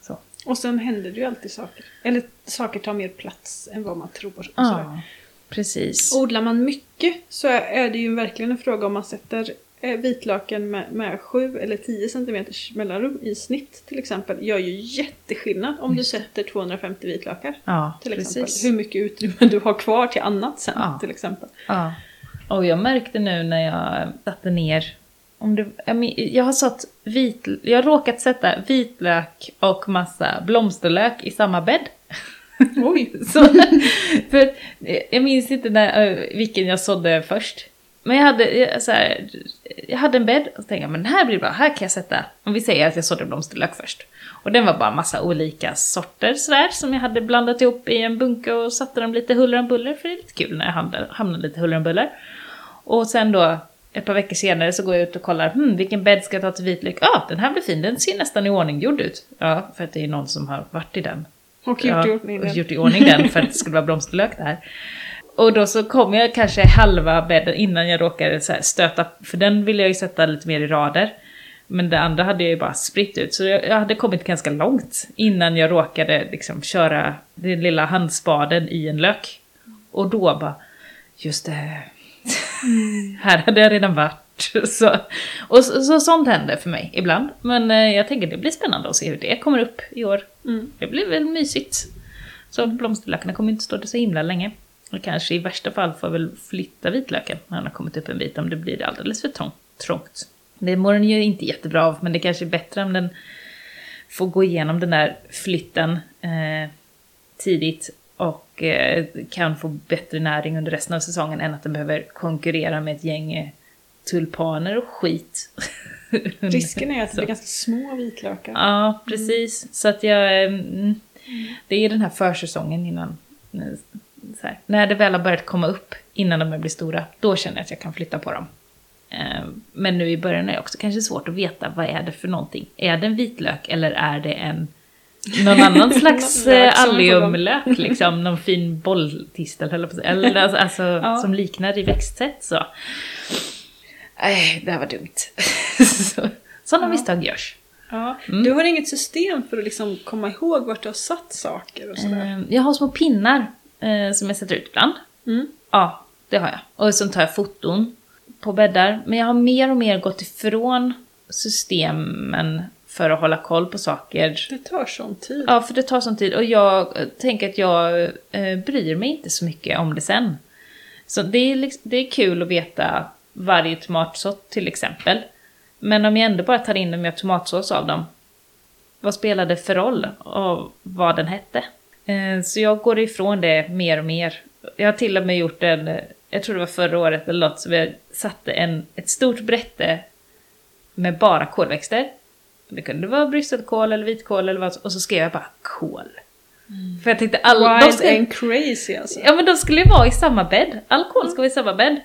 Så. Och sen händer det ju alltid saker. Eller saker tar mer plats än vad man tror. Och sådär. Precis. Odlar man mycket så är det ju verkligen en fråga om man sätter eh, vitlöken med, med 7 eller 10 cm mellanrum i snitt till exempel. Gör ju jätteskillnad om du sätter 250 vitlökar. Ja, Till exempel. precis. Hur mycket utrymme du har kvar till annat sen Ja. till exempel. Ja. Och jag märkte nu när jag satte ner om det, jag, har satt vit, jag har råkat sätta vitlök och massa blomsterlök i samma bädd. [laughs] Oj! [laughs] Så, för eh, jag minns inte när, eh, vilken jag sådde först. Men jag hade, jag, så här, jag hade en bädd och så tänkte jag men den här blir bra, här kan jag sätta, om vi säger att jag sådde blomsterlök först. Och den var bara massa olika sorter sådär som jag hade blandat ihop i en bunke och satte dem lite huller om buller för det är lite kul när jag hamnar, hamnar lite huller om buller. Och sen då ett par veckor senare så går jag ut och kollar, hmm, vilken bädd ska jag ta till vitlök? Ja, ah, den här blir fin, den ser nästan i ordning gjord ut. Ja, för att det är någon som har varit i den och gjort i ordning och den. gjort i ordning den för att det skulle vara blomsterlök där. Och då så kom jag kanske halva bädden innan jag råkade så stöta, för den ville jag ju sätta lite mer i rader. Men det andra hade jag ju bara spritt ut, så jag, jag hade kommit ganska långt innan jag råkade liksom köra den lilla handspaden i en lök. Och då bara, just det, här hade jag redan varit. [laughs] Så, och så, så, sånt händer för mig ibland. Men eh, jag tänker det blir spännande att se hur det kommer upp i år. Mm. Det blir väl mysigt. Så blomsterlökarna kommer inte stå där så himla länge. Och kanske i värsta fall får väl flytta vitlöken när den har kommit upp en bit om det blir alldeles för trång- trångt. Det mår den ju inte jättebra av, men det kanske är bättre om den får gå igenom den där flytten eh, tidigt och eh, kan få bättre näring under resten av säsongen än att den behöver konkurrera med ett gäng eh, tulpaner och skit. [laughs] Risken är att det blir ganska små vitlökar. Ja, precis. Så att jag... mm, Det är den här försäsongen innan här, när det väl har börjat komma upp innan de blir stora, då känner jag att jag kan flytta på dem. Eh, Men nu i början är det också kanske svårt att veta vad är det för någonting. Är det en vitlök eller är det en någon annan [laughs] slags eh, alliumlök, liksom, [laughs] någon fin bolltistel. Eller alltså, alltså Ja. som liknar i växtsätt så. Nej, det här var dumt. [laughs] så, sådana Ja. misstag görs. Ja. Mm. Du har inget system för att liksom komma ihåg vart du har satt saker och sådär? Eh, Jag har små pinnar eh, som jag sätter ut ibland. Mm. Ja, det har jag. Och så tar jag foton på bäddar. Men jag har mer och mer gått ifrån systemen för att hålla koll på saker. Det tar sån tid. Ja, för det tar sån tid. Och jag eh, tänker att jag eh, bryr mig inte så mycket om det sen. Så det är, liksom, det är kul att veta varje tomatsort till exempel. Men om jag ändå bara tar in och gör tomatsås av dem, vad spelar det för roll och vad den hette? Eh, Så jag går ifrån det mer och mer. Jag har till och med gjort en, jag tror det var förra året eller något, så vi satte en, ett stort brätte med bara kolväxter. Det kunde vara brysselkål eller vitkål eller vad och så skrev jag bara kål. För jag tänkte alla, de Wild ska, and crazy alltså. ja men de skulle ju vara i samma bädd. All kål ska vara i samma bädd.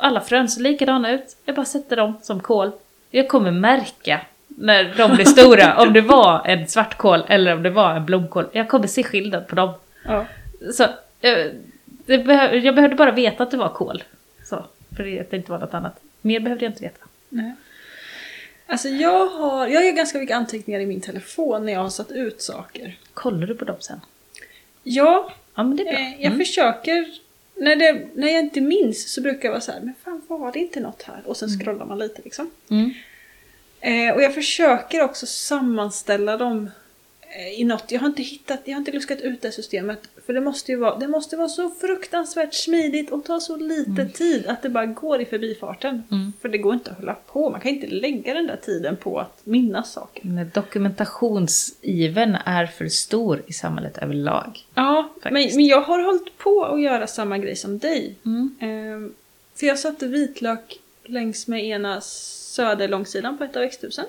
Alla frön ser likadana ut. Jag bara sätter dem som kål. Jag kommer märka när de blir stora [laughs] om det var en svartkål eller om det var en blomkål. Jag kommer se skillnad på dem. Ja. Så, eh, det behö- jag behövde bara veta att det var kål. Så, för det, att det inte var något annat. Mer behövde jag inte veta. Nej. Alltså jag har, jag gör ganska mycket anteckningar i min telefon när jag har satt ut saker. Kollar du på dem sen? Ja, Ja men det är bra. eh, jag Mm. försöker. När, det, när jag inte minns så brukar jag vara så här, men fan var det inte något här? Och sen scrollar man lite liksom. Mm. Eh, och jag försöker också sammanställa dem eh, i något. Jag har inte hittat, jag har inte luskat ut det systemet. För det måste ju vara, det måste vara så fruktansvärt smidigt och ta så lite tid att det bara går i förbifarten. Mm. För det går inte att hålla på, man kan inte lägga den där tiden på att minnas saker. Men Dokumentationsiven är för stor i samhället överlag. Ja, men, men jag har hållit på att göra samma grej som dig. Mm. Ehm, för jag satte vitlök längs med ena söderlångsidan på ett av växthusen.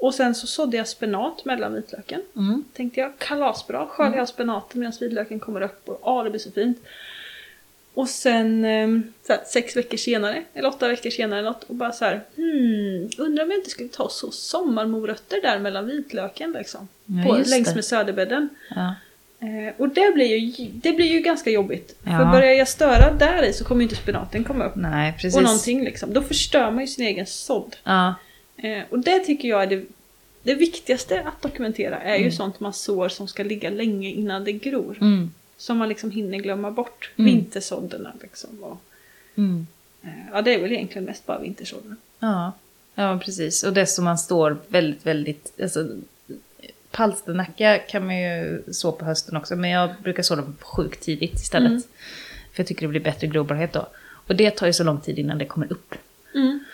Mm. Och sen så sådde jag spenat mellan vitlöken. Mm. Tänkte jag, kalasbra, sköljer jag spenaten medan vitlöken kommer upp och ah, det blir så fint. Och sen ehm, så här, sex veckor senare, eller åtta veckor senare något, och bara så här, hmm, undrar om jag inte skulle ta så sommarmorötter där mellan vitlöken liksom. Ja, på, längs det. med söderbädden. Ja. Eh, och det blir, ju, det blir ju ganska jobbigt. Ja. För börjar jag störa där i så kommer ju inte spenaten komma upp. Nej, precis. Och någonting liksom. Då förstör man ju sin egen sådd. Ja. Eh, och det tycker jag är det, det viktigaste att dokumentera. Är ju sånt man sår som ska ligga länge innan det gror. Mm. Som man liksom hinner glömma bort. Mm. Vintersådderna liksom. Och, Mm. eh, ja, det är väl egentligen mest bara vintersådderna. Ja. ja, precis. Och det som man står väldigt, väldigt... Alltså, palsternacka kan man ju så på hösten också, men jag brukar så dem sjukt tidigt istället. Mm. För jag tycker det blir bättre grobarhet då. Och det tar ju så lång tid innan det kommer upp.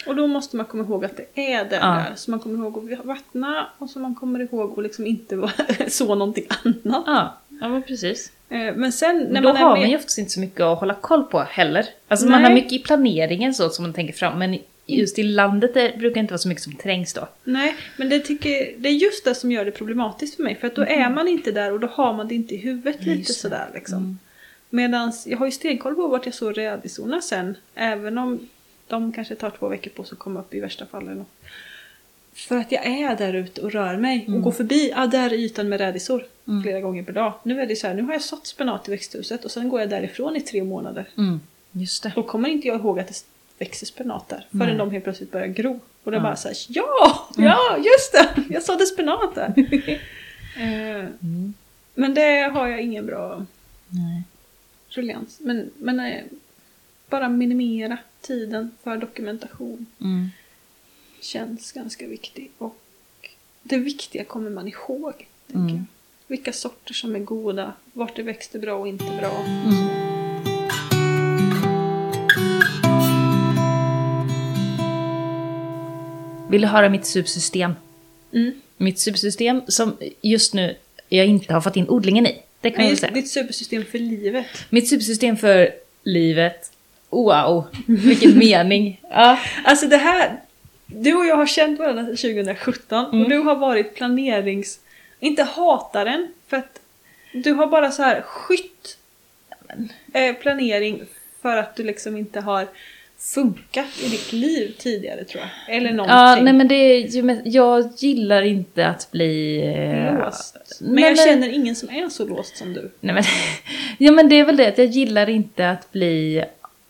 Och då måste man komma ihåg att det är det Ja. där. Så man kommer ihåg att vattna och så man kommer ihåg att liksom inte [laughs] så någonting annat. Ja, ja men precis. Eh, Men sen när då man har med... man ju oftast inte så mycket att hålla koll på heller. Alltså man Nej. har mycket i planeringen så som man tänker fram, men just i landet det brukar inte vara så mycket som trängs då. Nej, men det, tycker, det är just det som gör det problematiskt för mig. För att då är man inte där och då har man det inte i huvudet lite just det. sådär liksom. Mm. Medans jag har ju stenkoll på vart jag sår rädisorna sen. Även om de kanske tar två veckor på sig att komma upp i värsta fall eller något. För att jag är där ute och rör mig och går förbi, ah, där är ytan med rädisor. Mm. Flera gånger per dag. Nu är det så här, nu har jag sått spenat i växthuset och sen går jag därifrån i tre månader. Mm. Just det. Då kommer inte jag ihåg att det växer spenat där. Förrän Nej. de helt plötsligt börjar gro. Och är Ja. bara såhär, ja! Ja, just det! Jag sådde spenat där. [laughs] Eh, Mm. Men det har jag ingen bra Nej. ruljans. Men, men eh, bara minimera tiden för dokumentation Mm. känns ganska viktigt. Och det viktiga kommer man ihåg. Mm. Vilka sorter som är goda, vart det växte bra och inte bra. Mm. Vill du höra mitt subsystem? Mm. Mitt subsystem som just nu jag inte har fått in odlingen i. Det kan Nej, jag säga. ditt supersystem för livet. Mitt subsystem för livet. Wow, vilken [laughs] mening. Ja. Alltså det här, du och jag har känt varandra sedan 2017 Mm. och du har varit planerings... Inte hataren, för att Du har bara så här skytt eh, planering för att du liksom inte har funkat i ditt liv tidigare tror jag. Eller någonting. Ja, nej men det är ju jag gillar inte att bli... eh, låst. Men nej, jag men- känner ingen som är så låst som du. Nej men, [laughs] ja men det är väl det att jag gillar inte att bli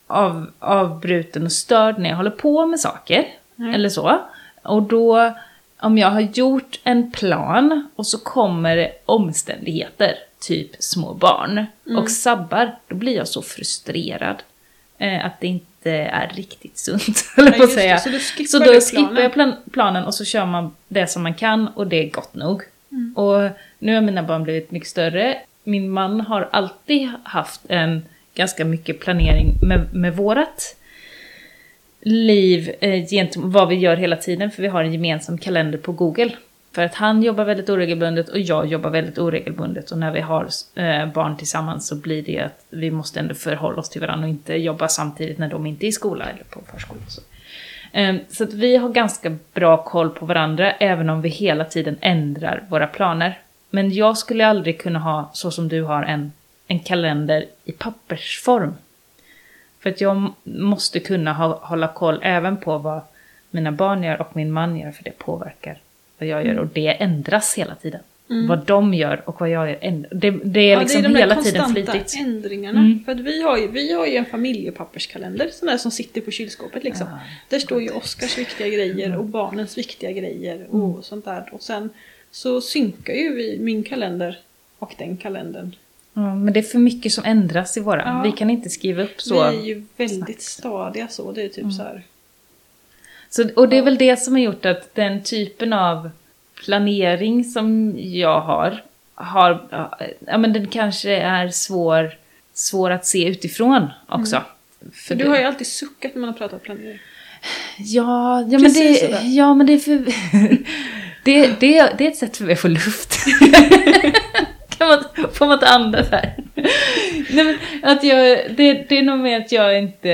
av, avbruten och störd när jag håller på med saker. Nej. Eller så. Och då, om jag har gjort en plan och så kommer det omständigheter, typ små barn, och sabbar, då blir jag så frustrerad. Eh, att det inte är riktigt sunt, Ja, på att säga. Så Så då planen? skippar jag plan planen och så kör man det som man kan och det är gott nog. Mm. Och nu har mina barn blivit mycket större. Min man har alltid haft en ganska mycket planering med, med vårat liv eh, gentemot vad vi gör hela tiden, för vi har en gemensam kalender på Google. För att han jobbar väldigt oregelbundet och jag jobbar väldigt oregelbundet. Och när vi har eh, barn tillsammans så blir det att vi måste ändå förhålla oss till varandra och inte jobba samtidigt när de inte är i skola eller på förskola. Så, Eh, så att vi har ganska bra koll på varandra, även om vi hela tiden ändrar våra planer. Men jag skulle aldrig kunna ha, så som du har, en, en kalender i pappersform. För att jag måste kunna hålla koll även på vad mina barn gör och min man gör, för det påverkar vad jag gör. Och det ändras hela tiden. Vad de gör och vad jag gör. änd- Det, det är liksom de hela tiden konstanta flytigt. ändringarna. Mm. För att vi har, ju, vi har ju en familjepapperskalender, sån där som sitter på kylskåpet liksom. Ja, där står ju Oskars viktiga grejer Mm. och barnens viktiga grejer och sånt där. Och sen så synkar ju vi min kalender och den kalendern. Men det är för mycket som ändras i våra. Ja. Vi kan inte skriva upp så. Vi är ju väldigt stadiga så. Det är typ så här. Så, och det är väl det som har gjort att den typen av planering som jag har, har ja men den kanske är svår, svår att se utifrån också. För du det- har ju alltid suckat när man har pratat planering. Ja, ja, men det, sådär. ja men det är för... [laughs] det, det, det är ett sätt för mig att få luft. [laughs] [laughs] kan man, får man inte andas här? Nej, men att jag, det, det är nog mer att jag inte...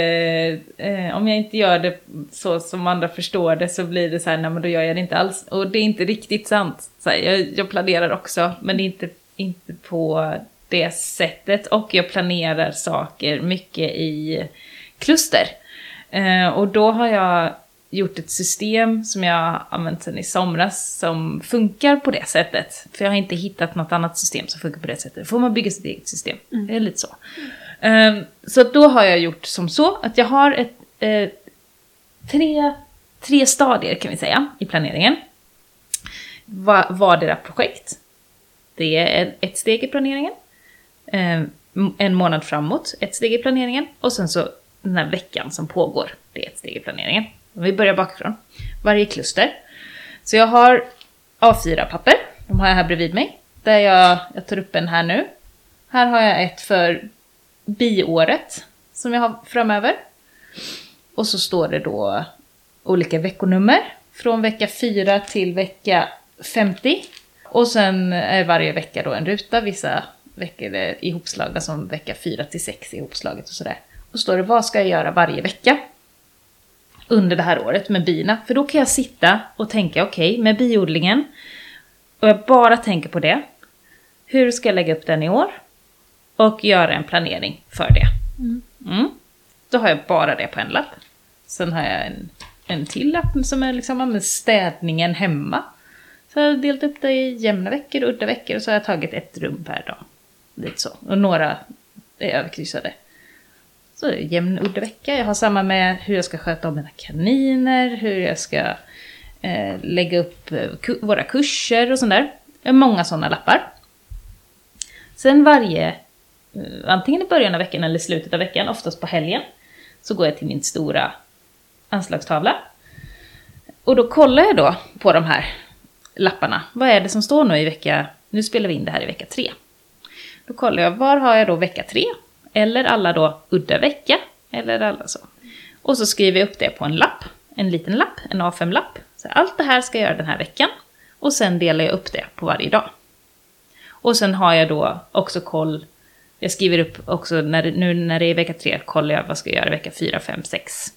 Eh, om jag inte gör det så som andra förstår det så blir det så här, nej men då gör jag det inte alls. Och det är inte riktigt sant. Så här, jag, jag planerar också, men det är inte, inte på det sättet. Och jag planerar saker mycket i kluster. Eh, och då har jag gjort ett system som jag har använt sedan i somras som funkar på det sättet. För jag har inte hittat något annat system som funkar på det sättet. Får man bygga sitt eget system. Det är lite så. Eh, så då har jag gjort som så att jag har ett, eh, tre, tre stadier kan vi säga i planeringen. Va, vardera projekt. Det är ett- steg i planeringen. Eh, en månad framåt, ett steg i planeringen. Och sen så den här veckan som pågår, det är ett steg i planeringen. Vi börjar bakifrån. Varje kluster. Så jag har A4-papper, de har jag här bredvid mig. Där jag, jag tar upp en här nu. Här har jag ett för biåret som jag har framöver. Och så står det då olika veckonummer. Från vecka 4 till vecka 50. Och sen är varje vecka då en ruta. Vissa veckor är ihopslagna som vecka 4 till 6 ihopslaget och sådär. Och så står det vad ska jag göra varje vecka under det här året med bina. För då kan jag sitta och tänka okej, med biodlingen. Och jag bara tänker på det. Hur ska jag lägga upp den i år? Och göra en planering för det. Mm. Då har jag bara det på en lapp. Sen har jag en, en till lapp som är liksom städningen hemma. Så jag har delat upp det i jämna veckor och udda veckor och så har jag tagit ett rum per dag. Lite så. Och några är överkryssade. Så det jämn udda vecka. Jag har samma med hur jag ska sköta om mina kaniner, hur jag ska eh, lägga upp eh, ku- våra kurser och sånt där. Många sådana lappar. Sen varje, eh, antingen i början av veckan eller slutet av veckan, oftast på helgen, så går jag till min stora anslagstavla. Och då kollar jag då på de här lapparna. Vad är det som står nu i vecka... Nu spelar vi in det här i vecka tre. Då kollar jag, var har jag då vecka tre? Eller alla då udda vecka? Eller alla så. Och så skriver jag upp det på en lapp. En liten lapp, en A5-lapp. Så allt det här ska jag göra den här veckan. Och sen delar jag upp det på varje dag. Och sen har jag då också koll. Jag skriver upp också, när nu när det är vecka tre, kollar jag vad ska jag göra vecka fyra, fem, sex,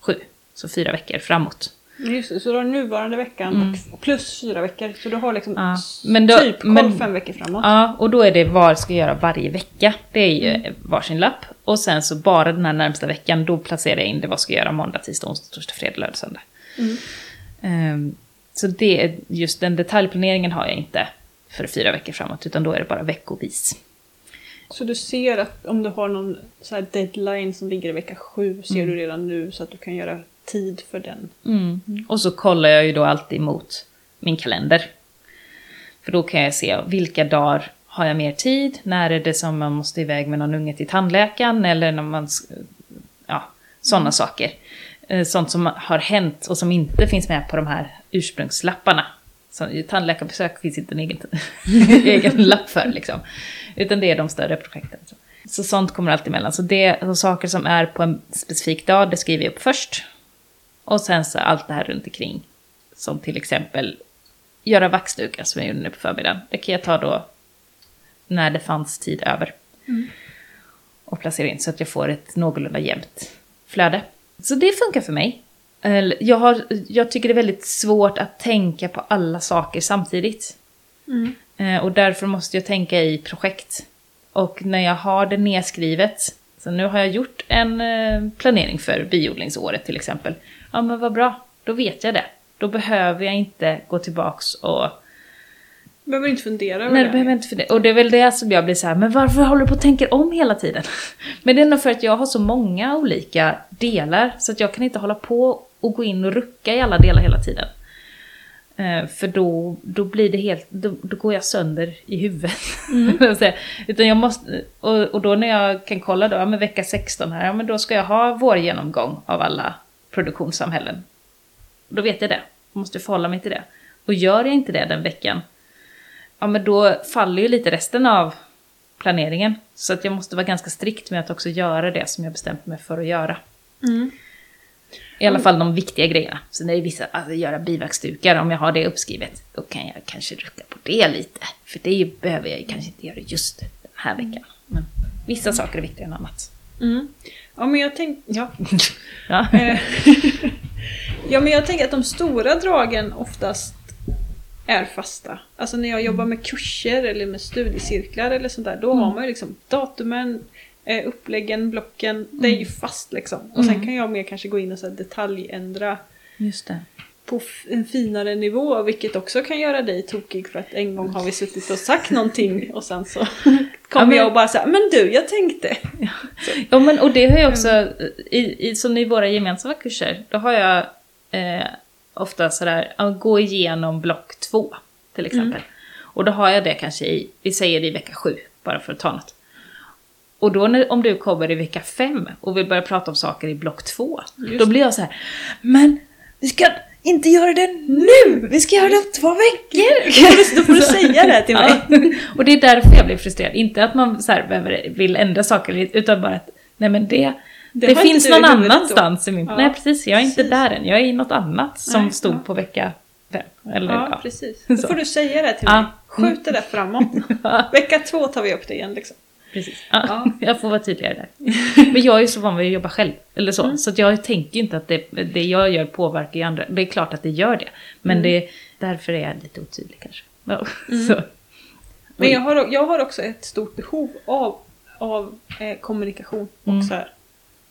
sju. Så fyra veckor framåt. Just det, så du har nuvarande veckan Mm. plus fyra veckor. Så du har liksom Ja, men då- typ koll men- fem veckor framåt. Ja, och då är det vad ska jag göra varje vecka. Det är ju varsin lapp. Och sen så bara den här närmsta veckan, då placerar jag in det vad ska jag göra måndag, tisdag, onsdag, torsdag, fredag, lördag, söndag. Mm. Ehm, så det, är- just den detaljplaneringen har jag inte för fyra veckor framåt, utan då är det bara veckovis. Så du ser att om du har någon så deadline som ligger i vecka sju ser du redan nu så att du kan göra tid för den. Mm. Och så kollar jag ju då alltid mot min kalender. För då kan jag se vilka dagar har jag mer tid, när är det som man måste iväg med någon unge till tandläkaren eller när man... Ja, sådana saker. Eh, Sånt som har hänt och som inte finns med på de här ursprungslapparna. Så, i tandläkarbesök finns inte en egen, [laughs] egen lapp för liksom. Utan det är de större projekten. Så, så sånt kommer alltid emellan. Så det så saker som är på en specifik dag, det skriver jag upp först. Och sen så allt det här runt omkring. Som till exempel göra vaxdukar som jag gjorde nu på förmiddagen. Det kan jag ta då när det fanns tid över. Och placera in så att jag får ett någorlunda jämnt flöde. Så det funkar för mig. Jag, har, jag tycker det är väldigt svårt att tänka på alla saker samtidigt. Eh, Och därför måste jag tänka i projekt. Och när jag har det nedskrivet, så nu har jag gjort en eh, planering för biodlingsåret till exempel. Ja men vad bra, då vet jag det. Då behöver jag inte gå tillbaks och... Behöver inte fundera över Nej, det. behöver inte det. Och det är väl det som jag blir så här, men varför håller du på och tänker om hela tiden? [laughs] Men det är nog för att jag har så många olika delar, så att jag kan inte hålla på och gå in och rucka i alla delar hela tiden. Eh, för då, då blir det helt, då, då går jag sönder i huvudet. [laughs] Säga. Utan jag måste, och, och då när jag kan kolla då, ja men vecka 16 här, ja men då ska jag ha vår genomgång av alla produktionssamhällen. Då vet jag det, jag måste förhålla mig till det. Och gör jag inte det den veckan, ja men då faller ju lite resten av planeringen. Så att jag måste vara ganska strikt med att också göra det som jag bestämt mig för att göra. Mm. I alla fall de viktiga grejerna. Så när det är vissa, alltså göra bivaxdukar, om jag har det uppskrivet, då kan jag kanske rucka på det lite. För det behöver jag ju kanske inte göra just den här veckan. Men vissa saker är viktigare än annat. Mm. Ja men jag tänk, ja. [laughs] Ja. Eh, [laughs] ja men jag tänker att de stora dragen oftast är fasta. Alltså när jag jobbar med kurser eller med studiecirklar eller sånt där, då har man ju liksom datumen, eh, uppläggen, blocken, det är ju fast liksom. Och sen kan jag mer kanske gå in och så detaljändra Just det. På en finare nivå, vilket också kan göra dig tokig för att en gång har vi suttit och sagt någonting och sen så [laughs] kommer men- jag och bara säga men du, jag tänkte. Ja, men och det har jag också, i, i, som i våra gemensamma kurser, då har jag eh, ofta sådär, ja, gå igenom block två till exempel. Och då har jag det kanske i, vi säger i vecka sju, bara för att ta något. Och då när, om du kommer i vecka fem och vill börja prata om saker i block två, Just då blir jag så här, men vi ska inte göra det nu! Vi ska göra det om två veckor! [laughs] Då får du säga det till [laughs] mig. Ja. Och det är därför jag blir frustrerad. Inte att man så här vill ändra saker, utan bara att nej men det, det, Det finns inte någon annanstans i min... Ja, nej precis, jag är inte precis. där än. Jag är i något annat som Nej, stod ja. på vecka fem. Eller, Ja, ja. precis. [laughs] Då får du säga det till mig. Skjut det där framåt. Vecka två tar vi upp det igen liksom. Precis. Ja, Ja. [laughs] Jag får vara tydligare där. [laughs] Men jag är så van vid att jobba själv. Eller så. Mm. Så jag tänker inte att det, det jag gör påverkar ju andra. Det är klart att det gör det. Men Mm. det, därför är jag lite otydlig kanske. Ja, [laughs] så. Men jag har, jag har också ett stort behov av, av eh, kommunikation. Och Mm. så här,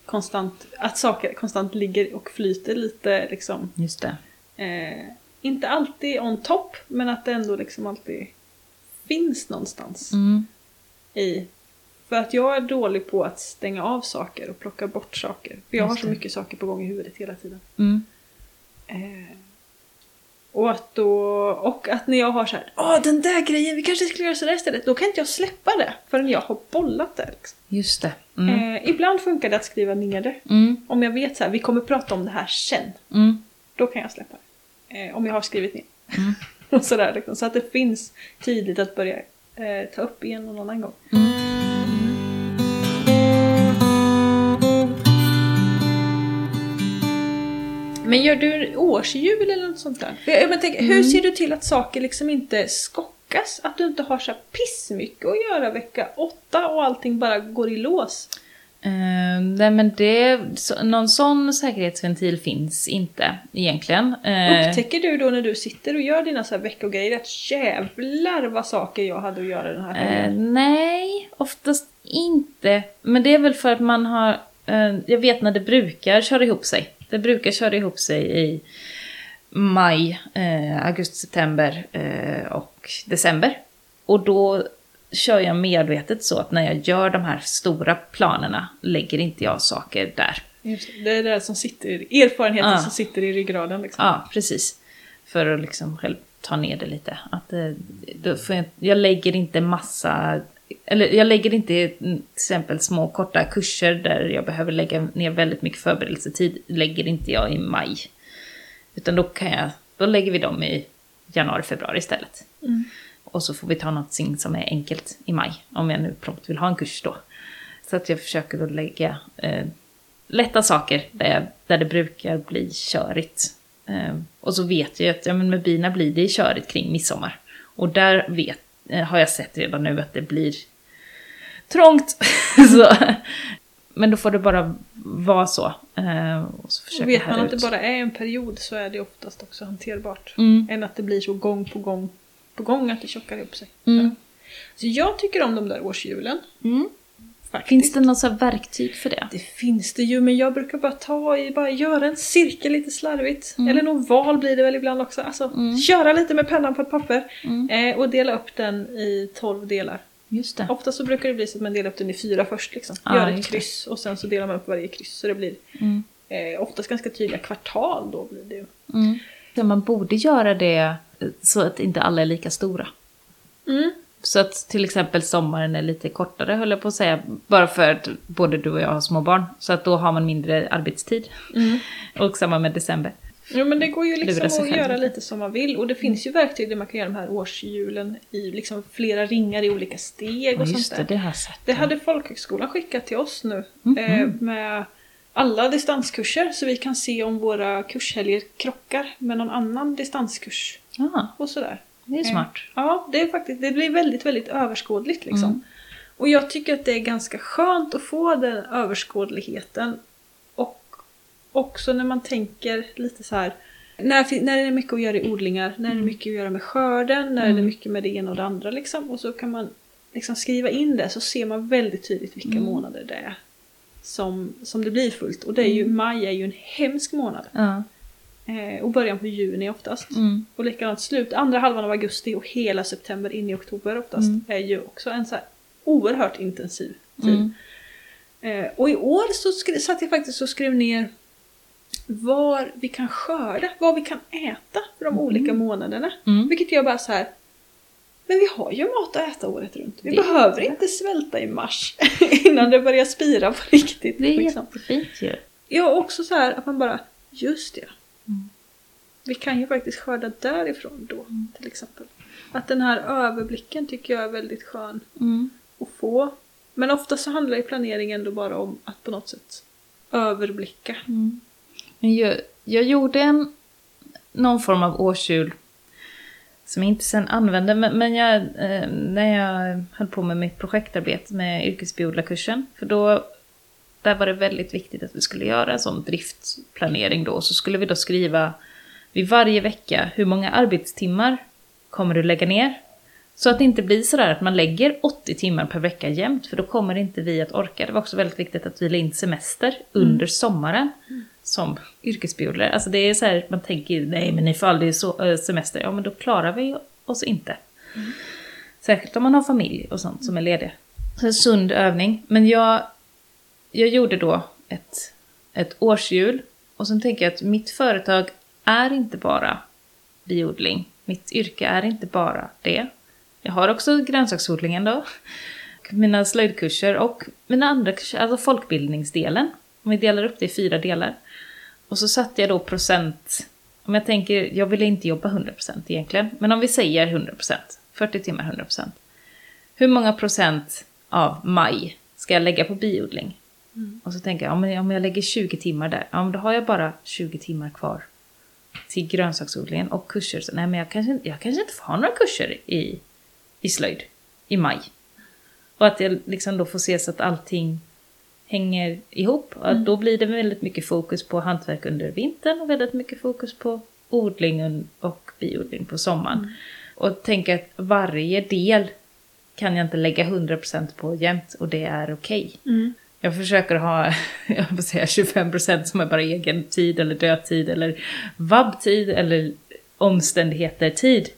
konstant, att saker konstant ligger och flyter lite liksom. Just det. Eh, inte alltid on top, men att det ändå liksom alltid finns någonstans Mm. i. För att jag är dålig på att stänga av saker och plocka bort saker. För jag har så mycket saker på gång i huvudet hela tiden. Mm. Eh, och att då, och att när jag har så här, åh den där grejen, vi kanske skulle göra sådär istället. Då kan inte jag släppa det förrän jag har bollat det. Liksom. Just det. Mm. Eh, ibland funkar det att skriva ner det. Mm. Om jag vet så här, vi kommer prata om det här sen. Mm. Då kan jag släppa det. Eh, om jag har skrivit ner. Mm. [laughs] och sådär, liksom. Så att det finns tydligt att börja eh, ta upp igen någon annan gång. Men gör du årsjul eller något sånt där? Jag, men tänk, Hur ser du till att saker liksom inte skockas? Att du inte har så pissmycket att göra vecka åtta och allting bara går i lås? Eh, nej men det, så, någon sån säkerhetsventil finns inte egentligen. Eh, Upptäcker du då när du sitter och gör dina så här veckogrejer att jävlar vad saker jag hade att göra den här helgen? nej, oftast inte. Men det är väl för att man har... Eh, jag vet när det brukar köra ihop sig. Det brukar köra ihop sig i maj, eh, augusti, september eh, och december. Och då kör jag medvetet så att när jag gör de här stora planerna lägger inte jag saker där. Det, är det som sitter erfarenheten Ja. som sitter i ryggraden liksom. Ja, precis. För att liksom själv ta ner det lite. Att, eh, då får jag, jag lägger inte massa... Eller jag lägger inte mm, till exempel små korta kurser där jag behöver lägga ner väldigt mycket förberedelsetid. Lägger inte jag i maj. Utan då kan jag... Då lägger vi dem i januari, februari istället. Mm. Och så får vi ta något som är enkelt i maj. Om jag nu prompt vill ha en kurs då. Så att jag försöker då lägga eh, lätta saker där, jag, där det brukar bli körigt. Eh, och så vet jag att ja, men med bina blir det körigt kring midsommar. Och där vet, har jag sett redan nu att det blir trångt. [laughs] så, men då får det bara vara så. Eh, och så försöka Och vet man att det ut. bara är en period så är det oftast också hanterbart. Mm. Än att det blir så gång på gång på gång att det tjockar ihop sig. Mm. Så jag tycker om de där årshjulen. Mm. Faktiskt. Finns det något verktyg för det? Det finns det ju, men jag brukar bara ta i, bara göra en cirkel lite slarvigt. Mm. Eller en oval blir det väl ibland också. Alltså, Mm. köra lite med pennan på ett papper. Mm. Eh, och dela upp den i 12 delar. Just det. Ofta så brukar det bli så att man delar upp den i fyra först. Liksom. Ja, Gör ett kryss och sen så delar man upp varje kryss. Så det blir Mm. eh, oftast ganska tydliga kvartal då blir det ju. Mm. Så man borde göra det så att inte alla är lika stora. Mm. Så att till exempel sommaren är lite kortare höll jag på att säga. Bara för att både du och jag har små barn. Så att då har man mindre arbetstid. Mm. [laughs] Och samma med december. Ja men det går ju liksom att själv göra lite. som man vill och det finns ju verktyg där man kan göra de här årshjulen i liksom flera ringar i olika steg och Just sånt det, där. det. Det ja. hade folkhögskolan skickat till oss nu Mhm. eh, med alla distanskurser så vi kan se om våra kurshelger krockar med någon annan distanskurs Ja, och sådär. Det är smart. Ja, det är faktiskt, det blir väldigt, väldigt överskådligt liksom. Mm. Och jag tycker att det är ganska skönt att få den överskådligheten. Och också när man tänker lite så här. När, när det är mycket att göra i odlingar, när det är mycket att göra med skörden, när det är Mm. mycket med det ena och det andra liksom. Och så kan man liksom skriva in det så ser man väldigt tydligt vilka Mm. månader det är som, som det blir fullt. Och det är ju, Mm. maj är ju en hemsk månad. Ja. Eh, och början på juni oftast. Mm. Och likadant slut, andra halvan av augusti och hela september in i oktober oftast Mm. är ju också en så här oerhört intensiv tid. Mm. Eh, och i år så skri- satt jag faktiskt och skrev ner var vi kan skörda, vad vi kan äta för de olika månaderna. Mm. Vilket jag bara så här. Men vi har ju mat att äta året runt. Vi Det behöver inte svälta i mars [laughs] innan det börjar spira på riktigt. Det är liksom. jättefint ju. Ja, också så här att man bara, just det. Mm. Vi kan ju faktiskt skörda därifrån då, till exempel. Att den här överblicken tycker jag är väldigt skön Mm. att få. Men ofta så handlar ju planering ändå bara om att på något sätt överblicka. Mm. Men jag, jag gjorde en, någon form av årshjul som jag inte sen använde, men, men jag, eh, när jag höll på med mitt projektarbete med yrkesbiodlarkursen, för då där var det väldigt viktigt att vi skulle göra en sån driftplanering då, så skulle vi då skriva vid varje vecka hur många arbetstimmar kommer du lägga ner? Så att det inte blir sådär att man lägger 80 timmar per vecka jämt, för då kommer inte vi att orka. Det var också väldigt viktigt att vi la in semester under sommaren som yrkesbiodlare. Alltså det är så här, man tänker nej men ni får aldrig så, äh, semester. Ja men då klarar vi oss inte. Särskilt om man har familj och sånt som är lediga. Så en sund övning. Men jag, jag gjorde då ett, ett årshjul. Och sen tänker jag att mitt företag är inte bara biodling. Mitt yrke är inte bara det. Jag har också grönsaksodlingen då. Mina slöjdkurser och mina andra kurser, alltså folkbildningsdelen. Om vi delar upp det i fyra delar. Och så satte jag då procent. Om jag tänker, jag vill inte jobba 100% egentligen. Men om vi säger 100%, 40 timmar 100%. Hur många procent av maj ska jag lägga på biodling? Och så tänker jag, ja, men om jag lägger 20 timmar där, ja, men då har jag bara 20 timmar kvar till grönsaksodlingen och kurser. Så, nej, men jag kanske, inte- jag kanske inte får ha några kurser i, i slöjd i maj. Och att jag liksom då får se så att allting hänger ihop. Mm. Då blir det väldigt mycket fokus på hantverk under vintern och väldigt mycket fokus på odling och biodling på sommaren. Mm. Och tänka att varje del kan jag inte lägga 100% på jämt och det är okej. Mm. Jag försöker ha, [laughs] jag vill säga 25% som är bara egen tid eller dödtid eller vabbtid eller omständigheter-tid.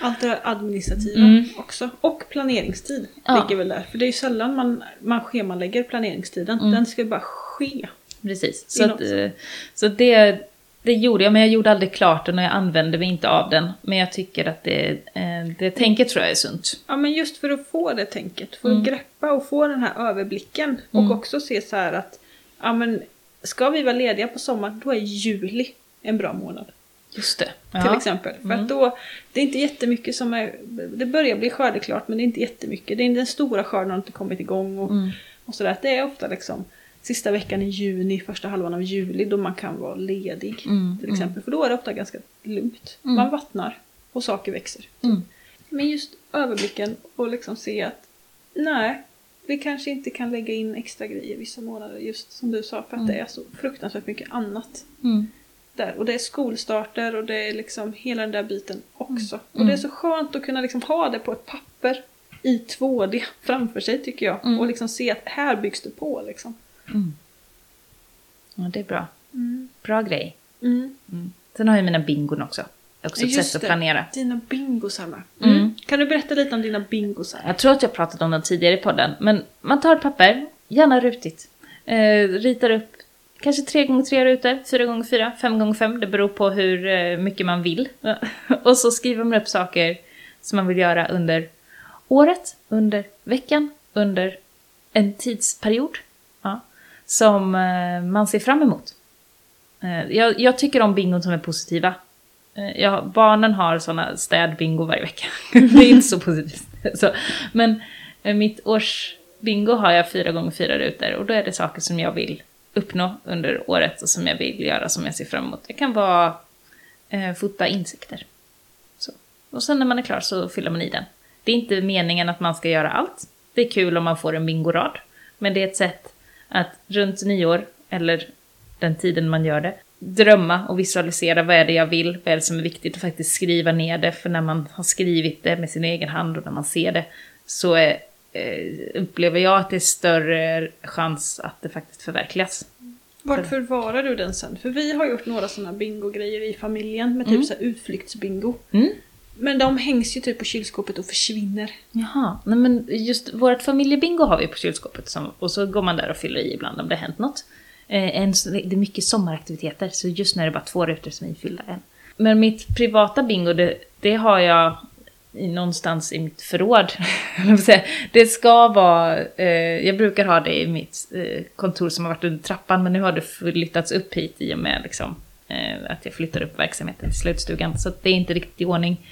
Allt det administrativa Mm. också. Och planeringstid Ja. ligger väl där. För det är ju sällan man, man schemalägger planeringstiden. Mm. Den ska ju bara ske. Precis. Så, att, eh, så det, det gjorde jag, men jag gjorde aldrig klart den och jag använde mig inte av den. Men jag tycker att det, eh, det tänket tror jag är sunt. Ja men just för att få det tänket. Att Mm. greppa och få den här överblicken. Och Mm. också se så här att ja men ska vi vara lediga på sommaren då är juli en bra månad. Just det. Till exempel. För Mm. att då, det är inte jättemycket som är, det börjar bli skördeklart men det är inte jättemycket. Det är den stora skörden har inte kommit igång och, Mm. och sådär. Det är ofta liksom sista veckan i juni, första halvan av juli då man kan vara ledig. Mm, Till exempel. För då är det ofta ganska lugnt. Mm. Man vattnar och saker växer. Mm. Men just överblicken och liksom se att nej, vi kanske inte kan lägga in extra grejer vissa månader just som du sa för att Mm. det är så fruktansvärt mycket annat Mm. där. Och det är skolstarter och det är liksom hela den där biten också. Och Mm. det är så skönt att kunna liksom ha det på ett papper i 2D framför sig tycker jag. Mm. Och liksom se att här byggs det på liksom. Mm. Ja, det är bra. Bra grej. Mm. Mm. Sen har jag mina bingon också. Det också ett Just sätt att det. planera. Dina bingosar med. Mm. Kan du berätta lite om dina bingosar? Jag tror att jag pratat om den tidigare i podden, men man tar ett papper, gärna rutigt, eh, ritar upp kanske 3x3 rutor, 4x4, 5x5, det beror på hur eh, mycket man vill. [laughs] och så skriver man upp saker som man vill göra under året, under veckan, under en tidsperiod. Som eh, man ser fram emot. Eh, jag, jag tycker om bingon som är positiva. Eh, jag, barnen har såna städbingo varje vecka. [laughs] det är inte så positivt. [laughs] Så, men mitt årsbingo har jag fyra gånger fyra rutor och då är det saker som jag vill uppnå under året och som jag vill göra som jag ser fram emot. Det kan vara eh, fota insekter. Så. Och sen när man är klar så fyller man i den. Det är inte meningen att man ska göra allt. Det är kul om man får en bingorad. Men det är ett sätt att runt nyår, eller den tiden man gör det, drömma och visualisera vad är det jag vill, vad är det som är viktigt och faktiskt skriva ner det. För när man har skrivit det med sin egen hand och när man ser det så är, eh, upplever jag att det är större chans att det faktiskt förverkligas. Vart förvarar du den sen? För vi har gjort några sådana bingo-grejer i familjen med typ Mm. så utflyktsbingo. Mm. Men de hängs ju typ på kylskåpet och försvinner. Jaha, nej men just vårt familjebingo har vi på kylskåpet som, och så går man där och fyller i ibland om det har hänt något. Eh, en, det är mycket sommaraktiviteter så just nu är det bara två rutor som är ifyllda än. Men mitt privata bingo, det, det har jag i, någonstans i mitt förråd. [laughs] det ska vara, eh, jag brukar ha det i mitt eh, kontor som har varit under trappan men nu har det flyttats upp hit i och med liksom, att jag flyttar upp verksamheten till slutstugan. Så det är inte riktigt i ordning.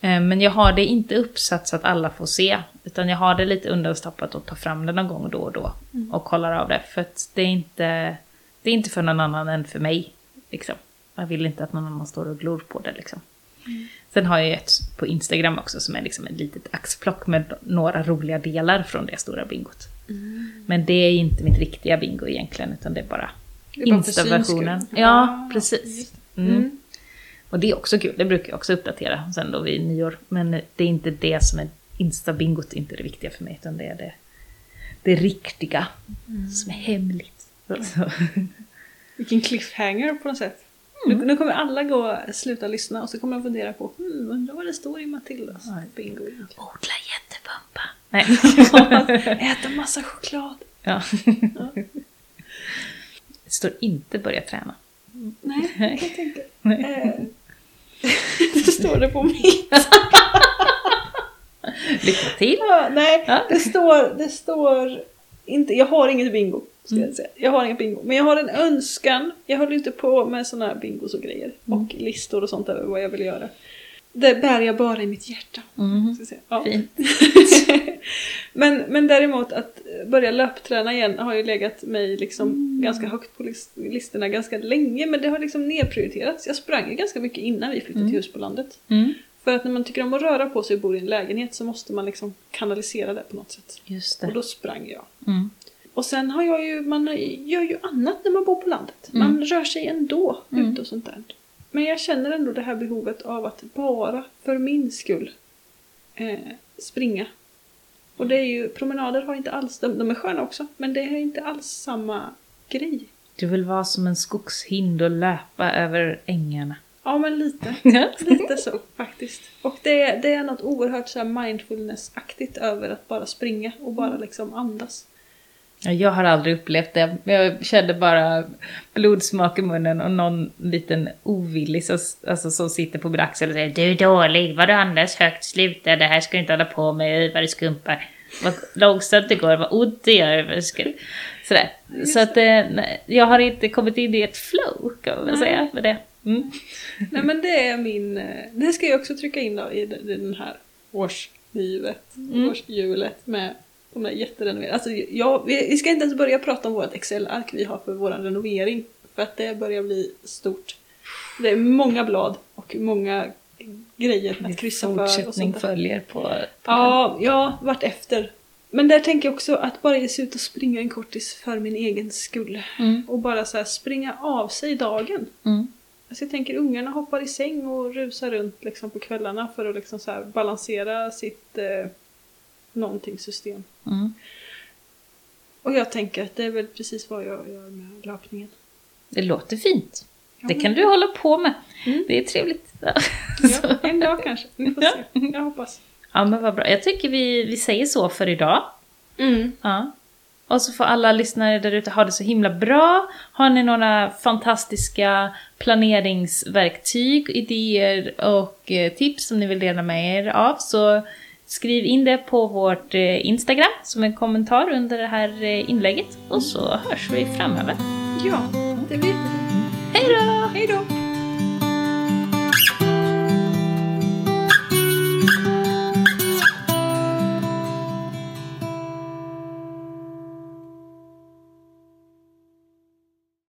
Eh, Men jag har det inte uppsatt så att alla får se. Utan jag har det lite undanstoppat och tar fram det någon gång då och då. Och kollar av det. För att det är inte, det är inte för någon annan än för mig. Liksom. Jag vill inte att någon annan står och glor på det. Liksom. Sen har jag ett på Instagram också som är liksom ett litet axplock med några roliga delar från det stora bingot. Men det är inte mitt riktiga bingo egentligen utan det är bara Insta-versionen. Ja, precis. Mm. Mm. Och det är också kul, det brukar jag också uppdatera sen då vid nyår. Men det är inte det som är Insta-bingot, inte det viktiga för mig, utan det är det, det riktiga som är hemligt. Så. [laughs] Vilken cliffhanger på något sätt. Mm. Nu, nu kommer alla gå sluta lyssna och så kommer de fundera på hmm, undrar vad det står i Matildas bingo egentligen. Odla jättepumpa. [laughs] Nej. Äta massa choklad. ja. Det [laughs] står inte börja träna. Nej, [laughs] jag tänkte. Nej. Eh, [laughs] det står det på mitt. [laughs] Lycka till! Ja, nej, Ja. det står, det står inte, jag har inget bingo. Ska Mm. jag, säga. jag har inget bingo. Men jag har en önskan. Jag håller inte på med såna här bingos och grejer. Mm. Och listor och sånt över vad jag vill göra. Det bär jag bara i mitt hjärta. Mm. Ja. Fint. [laughs] men, men däremot att börja löpträna igen har ju legat mig liksom Mm. ganska högt på list- listorna ganska länge. Men det har liksom nedprioriterats. Jag sprang ju ganska mycket innan vi flyttade till hus på landet. Mm. För att när man tycker om att röra på sig och bor i en lägenhet så måste man liksom kanalisera det på något sätt. Just Och det. då sprang jag. Mm. och sen har jag ju, man gör ju annat när man bor på landet. Man Mm. rör sig ändå Mm. ute och sånt där. Men jag känner ändå det här behovet av att bara för min skull eh, springa. Och det är ju, promenader har inte alls, de, de är sköna också, men det är inte alls samma grej. Du vill vara som en skogshind och löpa över ängarna. Ja men lite. [laughs] Lite så faktiskt. Och det, är- det är något oerhört så mindfulness-aktigt över att bara springa och bara liksom andas. Ja, Jag har aldrig upplevt det. Jag kände bara blodsmak i munnen och någon liten ovillig som, alltså, som sitter på min axel och säger Du är dålig, vad du andas högt, sluta, det här ska du inte hålla på med, vad du skumpar. Vad långsamt det går, vad ont det gör. vad ska du-" Sådär. Så att eh, nej, jag har inte kommit in i ett flow kan man väl säga med det. Mm. Nej men det är min... eh, Det ska jag också trycka in då i den- i den här årslivet, Mm. årshjulet med de där jätterenoverade. Alltså jag, vi, ska inte ens börja prata om vårt Excel-ark vi har för vår renovering. För att det börjar bli stort. Det är många blad och många grejer att kryssa för. Fortsättning följer på... Ja, ja, vart efter. Men där tänker jag också att bara ge sig ut och springa en kortis för min egen skull. Mm. Och bara så här springa av sig dagen. Mm. Alltså jag tänker ungarna hoppar i säng och rusar runt liksom på kvällarna för att liksom så balansera sitt eh, någonting system. Mm. Och jag tänker att det är väl precis vad jag gör med löpningen. Det låter fint. Ja, Det kan du hålla på med. Mm. Det är trevligt. Ja. En dag kanske. Vi får [laughs] Ja. se. Jag hoppas. Ja men vad bra. Jag tycker vi, vi säger så för idag. Mm. Ja. Och så får alla lyssnare där ute ha det så himla bra. Har ni några fantastiska planeringsverktyg, idéer och eh, tips som ni vill dela med er av så skriv in det på vårt eh, Instagram som en kommentar under det här eh, inlägget. Och så hörs vi framöver. Ja, det blir Hej då! Hej då!